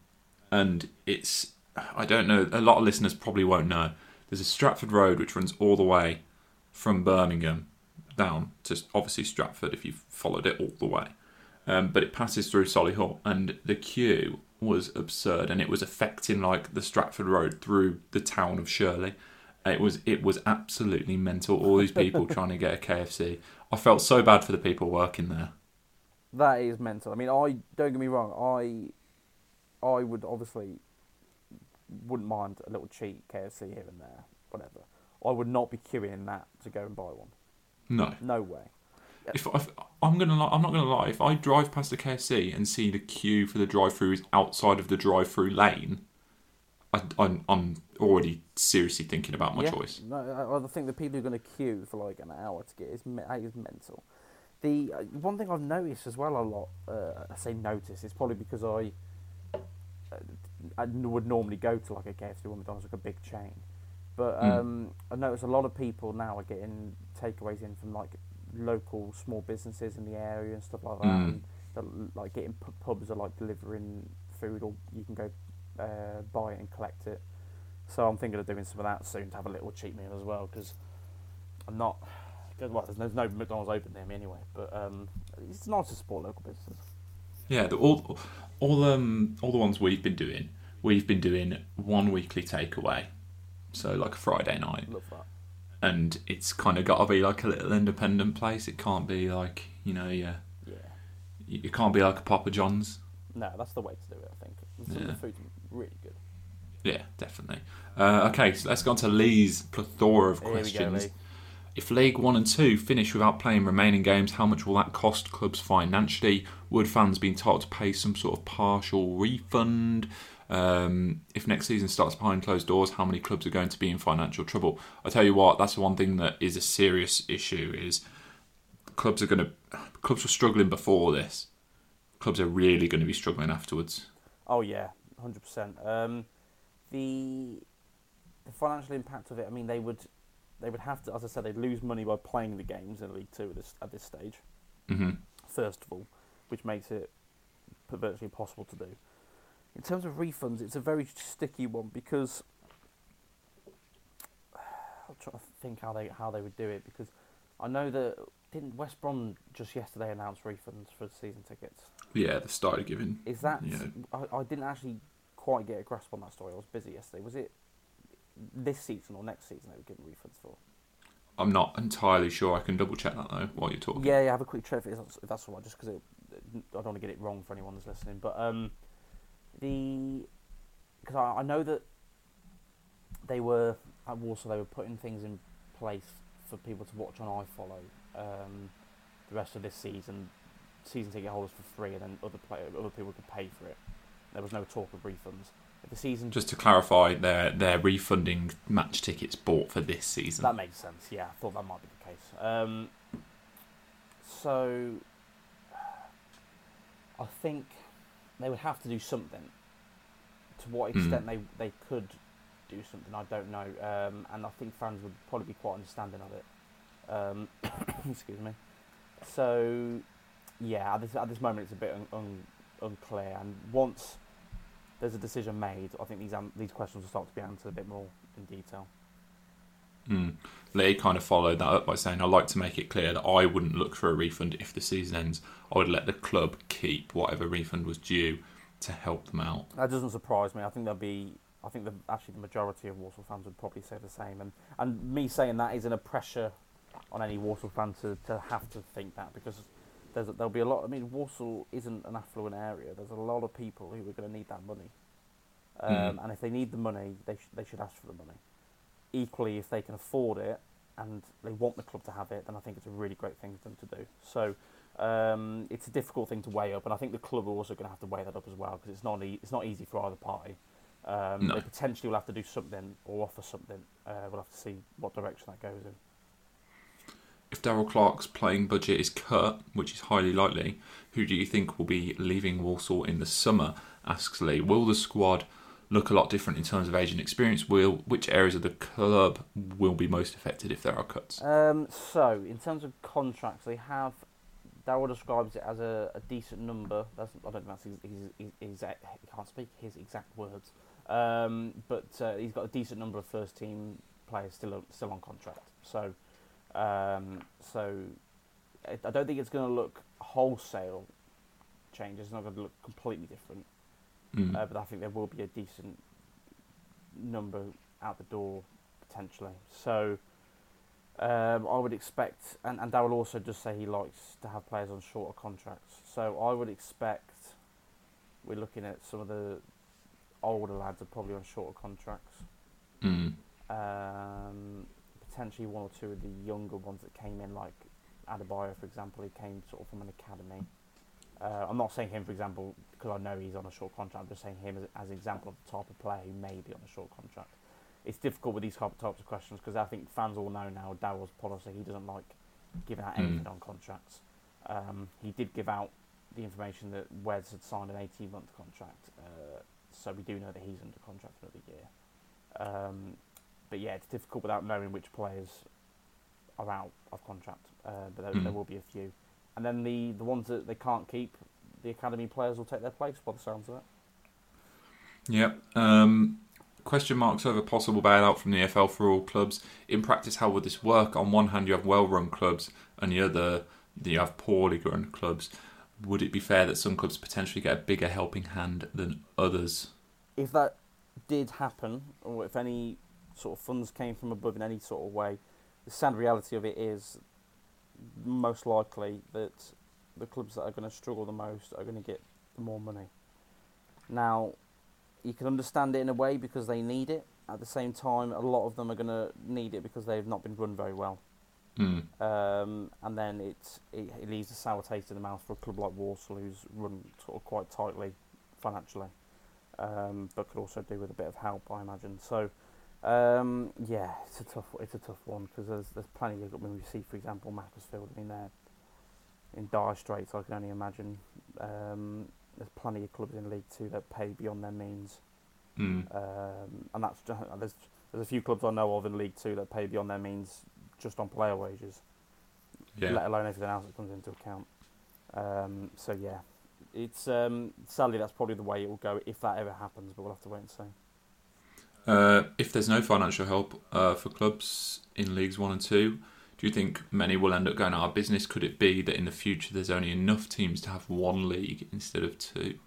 and it's I don't know. A lot of listeners probably won't know. There's a Stratford Road which runs all the way from Birmingham down to obviously Stratford if you've followed it all the way, um, but it passes through Solihull, and the queue was absurd, and it was affecting like the Stratford Road through the town of Shirley. It was it was absolutely mental. All these people trying to get a KFC. I felt so bad for the people working there. That is mental. I mean, I don't get me wrong. I, I would obviously wouldn't mind a little cheat KFC here and there, whatever. I would not be queuing in that to go and buy one. No, No way. if, if I'm gonna, li- I'm not gonna lie. If I drive past a KFC and see the queue for the drive-through is outside of the drive-through lane, I, I'm, I'm already seriously thinking about my yeah. choice. No, I, I think the people who are going to queue for like an hour to get is me- mental. The uh, one thing I've noticed as well a lot, uh, I say notice, it's probably because I, uh, I would normally go to like a KFC or McDonald's, like a big chain, but Mm. um, I notice a lot of people now are getting takeaways in from like local small businesses in the area and stuff like that. Mm. And like getting pu- pubs are like delivering food, or you can go uh, buy it and collect it. So I'm thinking of doing some of that soon to have a little cheat meal as well because I'm not. Well, there's, there's no McDonald's open near me anyway, but um, it's nice to support local businesses. Yeah, the, all, all um, all the ones we've been doing, we've been doing one weekly takeaway, so like a Friday night, Love that. and it's kind of got to be like a little independent place. It can't be like you know, yeah, Yeah. it can't be like a Papa John's. No, that's the way to do it. I think. Some Yeah. of the food's really good. Yeah, definitely. Uh, okay, so let's go on to Lee's plethora of Here we go, questions. Lee. If League One and Two finish without playing remaining games, how much will that cost clubs financially? Would fans be entitled to pay some sort of partial refund? Um, if next season starts behind closed doors, how many clubs are going to be in financial trouble? I tell you what, that's the one thing that is a serious issue. Is clubs are going to clubs were struggling before this. Clubs are really going to be struggling afterwards. Oh yeah, hundred percent. Um, the the financial impact of it. I mean, they would they would have to, as I said, they'd lose money by playing the games in League Two at this at this stage. hmm First of all, which makes it virtually impossible to do. In terms of refunds, it's a very sticky one because I'll try to think how they how they would do it because I know that didn't West Brom just yesterday announce refunds for season tickets. Yeah, they started giving. Is that Yeah. I, I didn't actually quite get a grasp on that story. I was busy yesterday. Was it this season or next season they were giving refunds for? I'm not entirely sure. I can double check that though while you're talking. Yeah, yeah. Have a quick check if that's, if that's all right, just because I don't want to get it wrong for anyone that's listening. But um, the because I, I know that they were at Walsall, they were putting things in place for people to watch on iFollow um, the rest of this season. Season ticket holders for free, and then other play, other people could pay for it. There was no talk of refunds. If the season Just to clarify, they're they're refunding match tickets bought for this season. That makes sense. Yeah, I thought that might be the case. Um, so, I think they would have to do something. To what Hmm. extent they they could do something, I don't know. Um, and I think fans would probably be quite understanding of it. Um, excuse me. So, yeah, at this at this moment, it's a bit un, un, unclear. And once there's a decision made, I think these an- these questions will start to be answered a bit more in detail. Mm. Lee kind of followed that up by saying, "I'd like to make it clear that I wouldn't look for a refund if the season ends. I would let the club keep whatever refund was due to help them out." That doesn't surprise me. I think there'll be. I think the, actually the majority of Walsall fans would probably say the same. And and me saying that isn't a pressure on any Walsall fan to, to have to think that because there's there'll be a lot. I mean, Walsall isn't an affluent area. There's a lot of people who are going to need that money. Um, Mm. And if they need the money, they sh- they should ask for the money. Equally, if they can afford it and they want the club to have it, then I think it's a really great thing for them to do. So. Um, it's a difficult thing to weigh up, and I think the club are also going to have to weigh that up as well because it's not e- it's not easy for either party. Um, No. They potentially will have to do something or offer something. Uh, we'll have to see what direction that goes in. If Darrell Clarke's playing budget is cut, which is highly likely, who do you think will be leaving Walsall in the summer? Asks Lee. Will the squad look a lot different in terms of age and experience? Will which areas of the club will be most affected if there are cuts? Um, so, in terms of contracts, they have. Darrell describes it as a, a decent number. That's, I don't think that's his, his, his. He can't speak his exact words. Um, but uh, he's got a decent number of first team players still still on contract. So, um, so I don't think it's going to look wholesale changes. It's not going to look completely different. Mm. Uh, but I think there will be a decent number out the door potentially. So um, I would expect, and, and Darrell also does say he likes to have players on shorter contracts. So I would expect we're looking at some of the older lads are probably on shorter contracts. Mm. Um, potentially one or two of the younger ones that came in, like Adebayo, for example, he came sort of from an academy. Uh, I'm not saying him, for example, because I know he's on a short contract. I'm just saying him as, as an example of the type of player who may be on a short contract. It's difficult with these types of questions because I think fans all know now Darrell's policy. He doesn't like giving out anything Mm. on contracts. Um, he did give out the information that Wes had signed an 18 month contract, uh, so we do know that he's under contract for another year. Um, but yeah, it's difficult without knowing which players are out of contract, uh, but there, Mm. there will be a few. And then the, the ones that they can't keep, the academy players will take their place by the sounds of it. Yep. Um, question marks over possible bailout from the EFL for all clubs. In practice, how would this work? On one hand, you have well-run clubs, and the other, you have poorly run clubs. Would it be fair that some clubs potentially get a bigger helping hand than others? If that did happen, or if any sort of funds came from above in any sort of way, the sad reality of it is most likely that the clubs that are going to struggle the most are going to get the more money. Now, you can understand it in a way because they need it. At the same time, a lot of them are going to need it because they've not been run very well. Mm. Um, and then it, it it leaves a sour taste in the mouth for a club like Walsall, who's run sort of quite tightly financially, um, but could also do with a bit of help, I imagine. So, um, yeah, it's a tough it's a tough one because there's there's plenty of when we see, for example, Macclesfield. I mean, they're in dire straits. I can only imagine. Um, there's plenty of clubs in League Two that pay beyond their means, Mm. um, and that's there's there's a few clubs I know of in League Two that pay beyond their means just on player wages Yeah. let alone everything else that comes into account. Um, so yeah, it's um, sadly that's probably the way it will go if that ever happens, but we'll have to wait and see. Uh, if there's no financial help uh, for clubs in leagues one and two, do you think many will end up going out of business? Could it be that in the future there's only enough teams to have one league instead of two?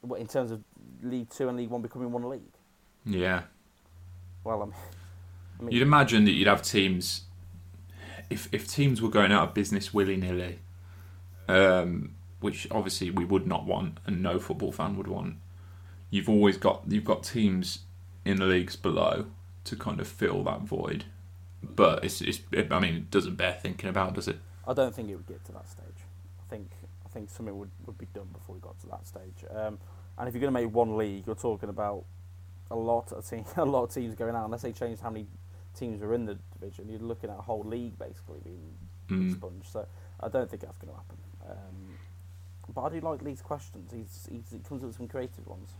What in terms of League Two and League One becoming one league? Yeah. Well, I mean, I mean You'd imagine that you'd have teams. If if teams were going out of business willy nilly, um, which obviously we would not want, and no football fan would want, you've always got you've got teams in the leagues below to kind of fill that void. But it's, it's it, I mean it doesn't bear thinking about, does it? I don't think it would get to that stage. I think I think something would, would be done before we got to that stage. Um, and if you're going to make one league, you're talking about a lot of team, a lot of teams going out. Unless they changed how many teams are in the division, you're looking at a whole league basically being Mm. expunged. So I don't think that's going to happen. Um, but I do like Lee's questions. He's, he's he comes up with some creative ones.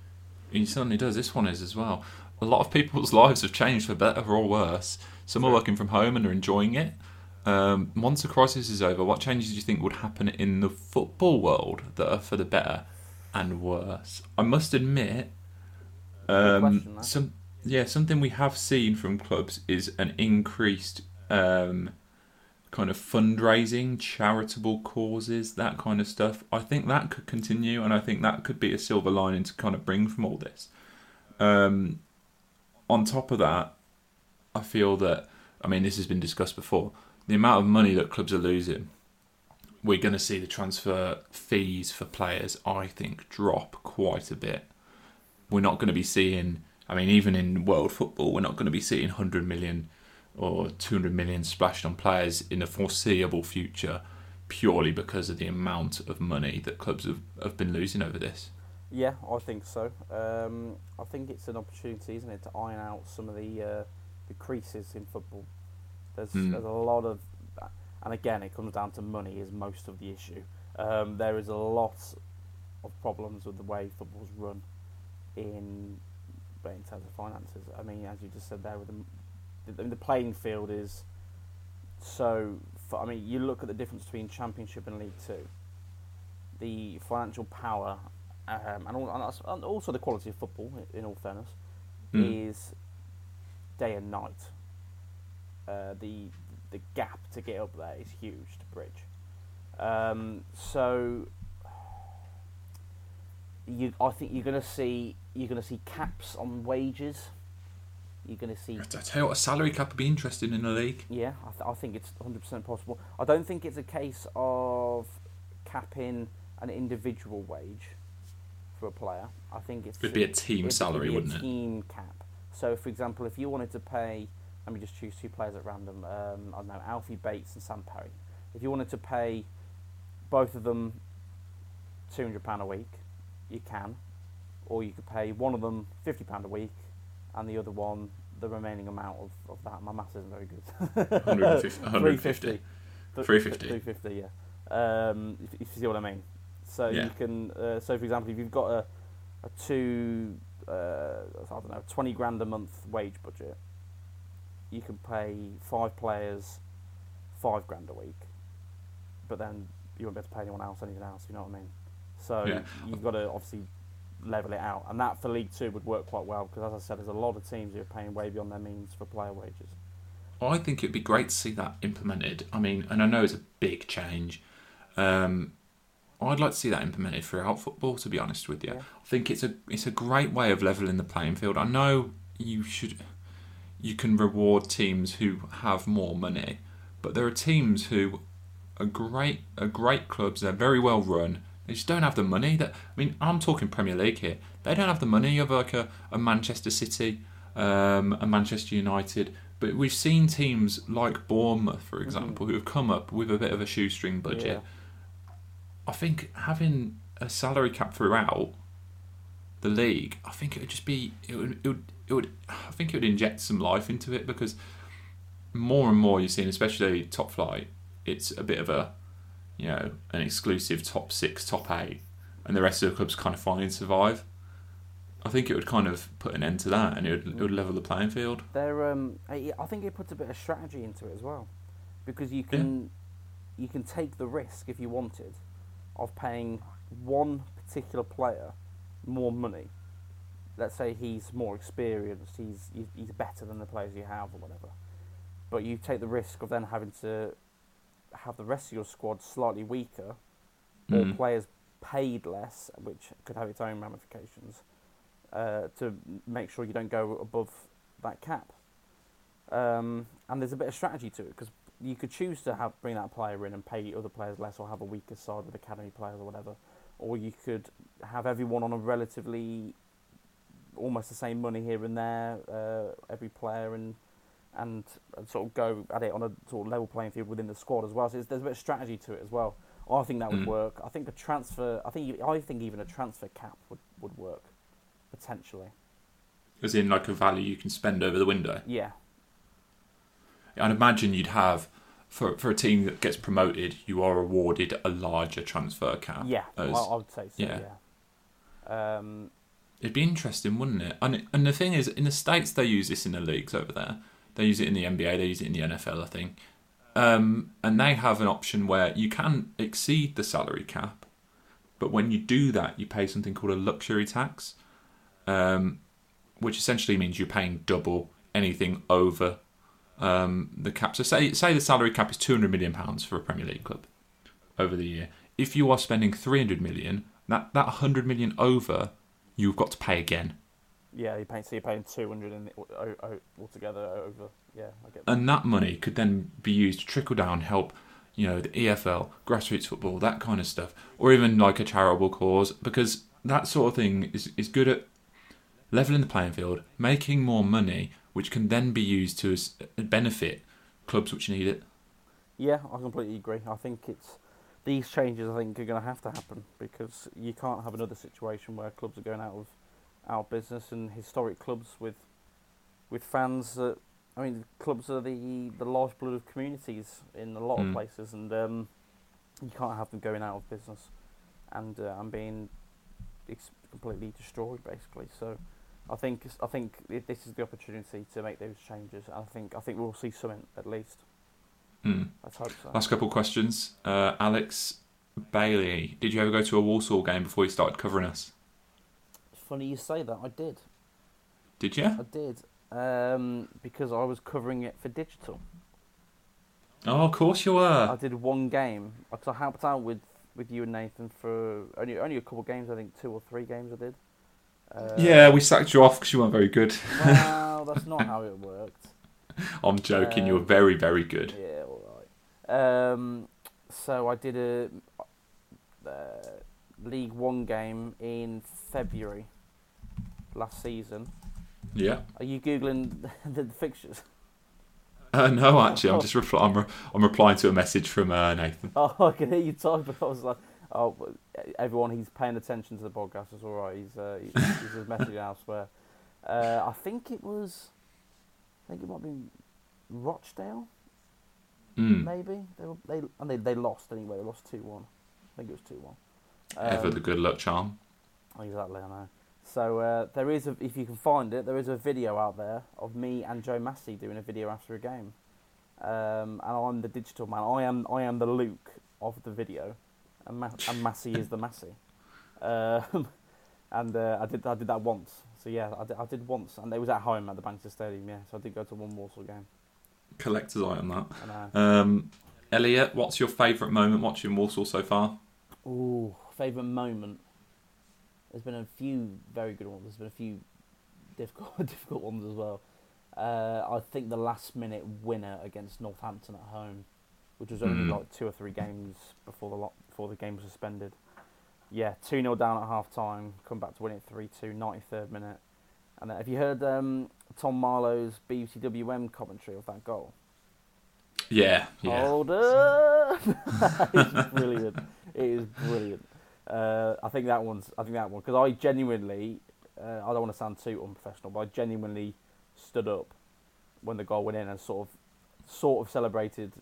He certainly does. This one is as well. A lot of people's lives have changed for better or worse. Some are working from home and are enjoying it. Um, once the crisis is over, what changes do you think would happen in the football world that are for the better and worse? I must admit, um, question, some yeah, something we have seen from clubs is an increased um, kind of fundraising, charitable causes, that kind of stuff. I think that could continue, and I think that could be a silver lining to kind of bring from all this. Um, on top of that, I feel that I mean this has been discussed before. The amount of money that clubs are losing, we're going to see the transfer fees for players. I think drop quite a bit. We're not going to be seeing. I mean, even in world football, we're not going to be seeing 100 million or 200 million splashed on players in the foreseeable future, purely because of the amount of money that clubs have, have been losing over this. Yeah, I think so. Um, I think it's an opportunity, isn't it, to iron out some of the uh, the creases in football. There's Hmm. there's a lot of, and again, it comes down to money is most of the issue. Um, there is a lot of problems with the way football's run. in, in terms of finances, I mean, as you just said there, with the the, the playing field is so. I mean, you look at the difference between Championship and League Two. The financial power, um, and, all, and also the quality of football. In all fairness, mm. is day and night. Uh, the the gap to get up there is huge to bridge. Um, so you, I think you're going to see you're going to see caps on wages. You're going to see. I tell you what, a salary cap would be interesting in the league. Yeah, I, th- I think it's 100 percent possible. I don't think it's a case of capping an individual wage for a player. I think it's it'd be a team salary, wouldn't it? a Team cap. So, for example, if you wanted to pay, let me just choose two players at random. Um, I don't know, Alfie Bates and Sam Perry. If you wanted to pay both of them two hundred pound a week, you can, or you could pay one of them fifty pound a week, and the other one the remaining amount of, of that. My maths isn't very good. 150. 150. 350. 350, yeah. Um, if, if, you see what I mean. So yeah. you can, uh, so for example, if you've got a, a two, uh, I don't know, 20 grand a month wage budget, you can pay five players five grand a week, but then you won't be able to pay anyone else anything else. You know what I mean? So yeah. you've got to obviously level it out, and that for League Two would work quite well because, as I said, there's a lot of teams who are paying way beyond their means for player wages. I think it'd be great to see that implemented. I mean, and I know it's a big change. Um, I'd like to see that implemented throughout football. To be honest with you, yeah. I think it's a it's a great way of leveling the playing field. I know you should you can reward teams who have more money, but there are teams who are great are great clubs. They're very well run. They just don't have the money. That I mean, I'm talking Premier League here. They don't have the money of like a, a Manchester City, um, a Manchester United. But we've seen teams like Bournemouth, for mm-hmm. example, mm-hmm. who have come up with a bit of a shoestring budget. Yeah. I think having a salary cap throughout the league, I think it would just be it would it would, it would I think it would inject some life into it because more and more you're seeing, especially top flight, it's a bit of a you know an exclusive top six, top eight, and the rest of the clubs kind of find and survive. I think it would kind of put an end to that, and it would, it would level the playing field. There, um, I think it puts a bit of strategy into it as well, because you can yeah. you can take the risk if you wanted of paying one particular player more money. Let's say he's more experienced, he's he's better than the players you have, or whatever. But you take the risk of then having to have the rest of your squad slightly weaker, or mm. players paid less, which could have its own ramifications, uh, to make sure you don't go above that cap. Um, and there's a bit of strategy to it because you could choose to have bring that player in and pay other players less, or have a weaker side with academy players or whatever, or you could have everyone on a relatively almost the same money here and there, uh, every player and and, and sort of go at it on a sort of level playing field within the squad as well. So there's a bit of strategy to it as well. I think that would mm. work. I think a transfer. I think I think even a transfer cap would, would work potentially. As in, like a value you can spend over the window. Yeah. I'd imagine you'd have for for a team that gets promoted, you are awarded a larger transfer cap. Yeah, as, well, I would say so. Yeah. yeah. Um, It'd be interesting, wouldn't it? And and the thing is, in the states, they use this in the leagues over there. They use it in the NBA. They use it in the NFL, I think. Um, and they have an option where you can exceed the salary cap, but when you do that, you pay something called a luxury tax, um, which essentially means you're paying double anything over um, the cap. So say say the salary cap is 200 million pounds for a Premier League club over the year. If you are spending 300 million, that that 100 million over, you've got to pay again. Yeah, you pay, so you're paying two hundred in altogether over. Yeah, I get. That. And that money could then be used to trickle down, help, you know, the EFL, grassroots football, that kind of stuff, or even like a charitable cause, because that sort of thing is is good at leveling the playing field, making more money, which can then be used to benefit clubs which need it. Yeah, I completely agree. I think it's these changes. I think are going to have to happen because you can't have another situation where clubs are going out of our business and historic clubs with with fans that I mean clubs are the the lifeblood of communities in a lot mm. of places and um, you can't have them going out of business and uh, and being ex- completely destroyed, basically. So, I think I think this is the opportunity to make those changes. I think I think we'll see something at least. Hmm. Let's hope so. Last couple of questions. Uh, Alex Bailey, did you ever go to a Walsall game before you started covering us? Funny you say that. I did. Did you? I did. Um, because I was covering it for digital. Oh, of course you were. I did one game because I helped out with, with you and Nathan for only only a couple of games. I think two or three games I did. Uh, Yeah, we sacked you off because you weren't very good. Well, that's not how it worked. I'm joking. you were Um, very, very good. Yeah, all right. Um, so I did a uh, League One game in February last season. Yeah. Are you googling the, the fixtures? Uh, no, actually, I'm just repl- I'm, re- I'm replying to a message from uh, Nathan. Oh, I can hear you type. But I was like, oh, everyone, he's paying attention to the podcast. It's all right. He's uh, he- he's messaging elsewhere. Uh, I think it was. I think it might be Rochdale. Mm. Maybe they were they and they, they lost anyway. They lost two one. I think it was two one. Ever the good luck charm. Exactly, I know. So uh, there is, a, if you can find it, there is a video out there of me and Joe Massey doing a video after a game, um, and I'm the digital man. I am, I am the Luke of the video, and, Ma- and Massey is the Massey. Um, and uh, I did, I did that once. So yeah, I did, I did once, and it was at home at the Banks's Stadium. Yeah, so I did go to one Walsall game. Collector's item that. Uh, Um, Elliot, what's your favourite moment watching Walsall so far? Ooh, favourite moment. There's been a few very good ones. There's been a few difficult difficult ones as well. Uh, I think the last minute winner against Northampton at home, which was only Mm. like two or three games before the lo- before the game was suspended. Yeah, two 0 down at half time. Come back to win it 3-2, 93rd minute. And have you heard um, Tom Marlowe's BCWM commentary of that goal? Yeah, yeah. Hold up! it's brilliant. It is brilliant. Uh, I think that one's. I think that one because I genuinely. Uh, I don't want to sound too unprofessional, but I genuinely stood up when the goal went in and sort of, sort of celebrated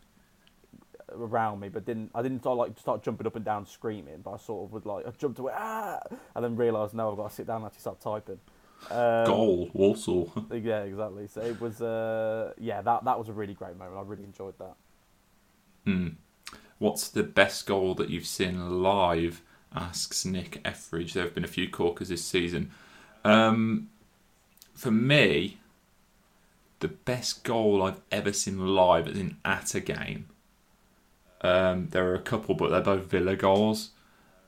around me, but didn't. I didn't start like start jumping up and down screaming, but I sort of would like I jumped away ah, and then realised no, I've got to sit down and actually start typing. Um, Goal, Walsall. Yeah, exactly. So it was. Uh, yeah, that that was a really great moment. I really enjoyed that. Hmm. What's the best goal that you've seen live? Asks Nick Effridge. There have been a few corkers this season. Um, for me, the best goal I've ever seen live is in at a game. Um, there are a couple, but they're both Villa goals.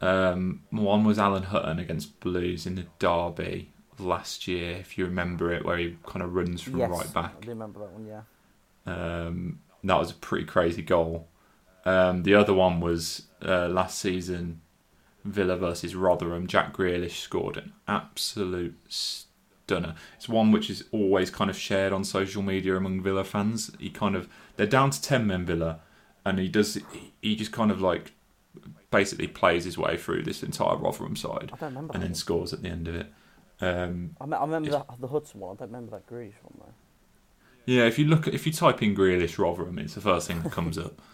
Um, one was Alan Hutton against Blues in the derby last year, if you remember it, where he kind of runs from yes, right back. I remember that one. Yeah. Um, that was a pretty crazy goal. Um, the other one was uh, last season, Villa versus Rotherham. Jack Grealish scored an absolute stunner. It's one which is always kind of shared on social media among Villa fans. He kind of they're down to ten men Villa, and he does he, just kind of like basically plays his way through this entire Rotherham side I don't remember. and then scores at the end of it. Um, I, me- I remember It's- the, Hutton one. I don't remember that Grealish one though. yeah, if you look at, if you type in Grealish Rotherham, it's the first thing that comes up.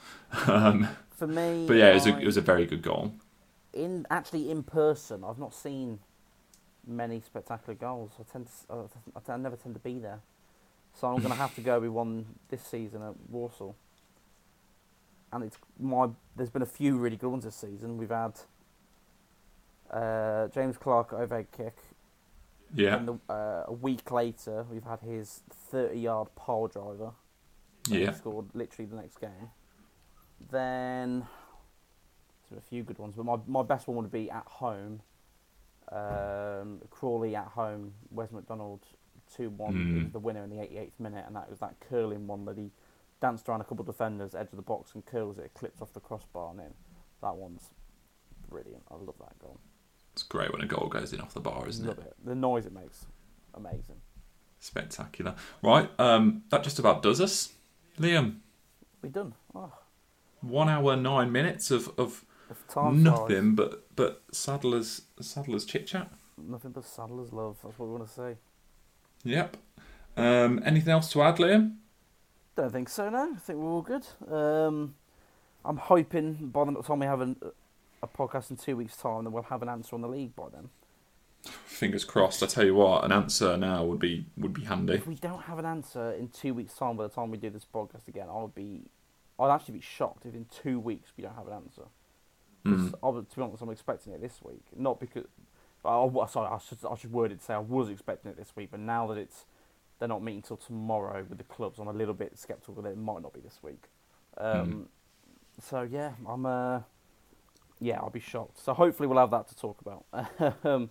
Um, For me, But yeah, it was, a, it was a very good goal. In actually in person. I've not seen many spectacular goals. I tend to, s- I, I t- I never tend to be there, so I'm going to have to go with one this season at Walsall. And it's my. There's been a few really good ones this season. We've had uh, James Clarke overhead kick. Yeah, And the, uh, a week later, we've had his 30-yard pole driver. that he yeah. scored literally the next game. Then a few good ones, but my my best one would be at home. Um, Crawley at home, Wes McDonald two one. Mm. He the winner in the 88th minute, and that was that curling one that he danced around a couple of defenders, edge of the box, and curls it, clips off the crossbar and in. That one's brilliant. I love that goal. It's great when a goal goes in off the bar, isn't it? it. The noise it makes, amazing. Spectacular. Right, um, that just about does us. Liam, We done. Oh, one hour nine minutes of, of nothing but but Saddler's Saddler's chit chat. nothing but Saddler's love. That's what we want to say. Yep. Um, anything else to add, Liam? Don't think so. No, I think we're all good. Um, I'm hoping by the time we have an, a podcast in two weeks' time, that we'll have an answer on the league by then. fingers crossed. I tell you what, an answer now would be would be handy. If we don't have an answer in two weeks' time, by the time we do this podcast again, I would be, I'd actually be shocked if in two weeks we don't have an answer. Mm. to be honest, I'm expecting it this week. Not because, oh, sorry, I should I should word it to say I was expecting it this week, but now that it's they're not meeting till tomorrow with the clubs, I'm a little bit skeptical that it might not be this week. Um, So yeah, I'm uh, yeah, I'll be shocked. So hopefully we'll have that to talk about. um,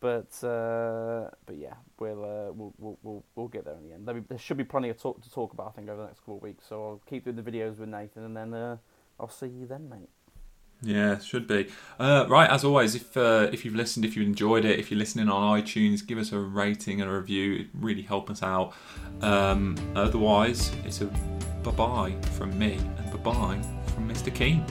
but uh, but yeah, we'll, uh, we'll we'll we'll we'll get there in the end. There, be, there should be plenty of talk to talk about, I think, over the next couple of weeks. So I'll keep doing the videos with Nathan, and then uh, I'll see you then, mate. Yeah, should be. Uh, right, as always, if uh, if you've listened, if you enjoyed it, if you're listening on iTunes, give us a rating and a review. It really help us out. Um, otherwise, it's a bye bye from me and bye bye from Mr. Keen.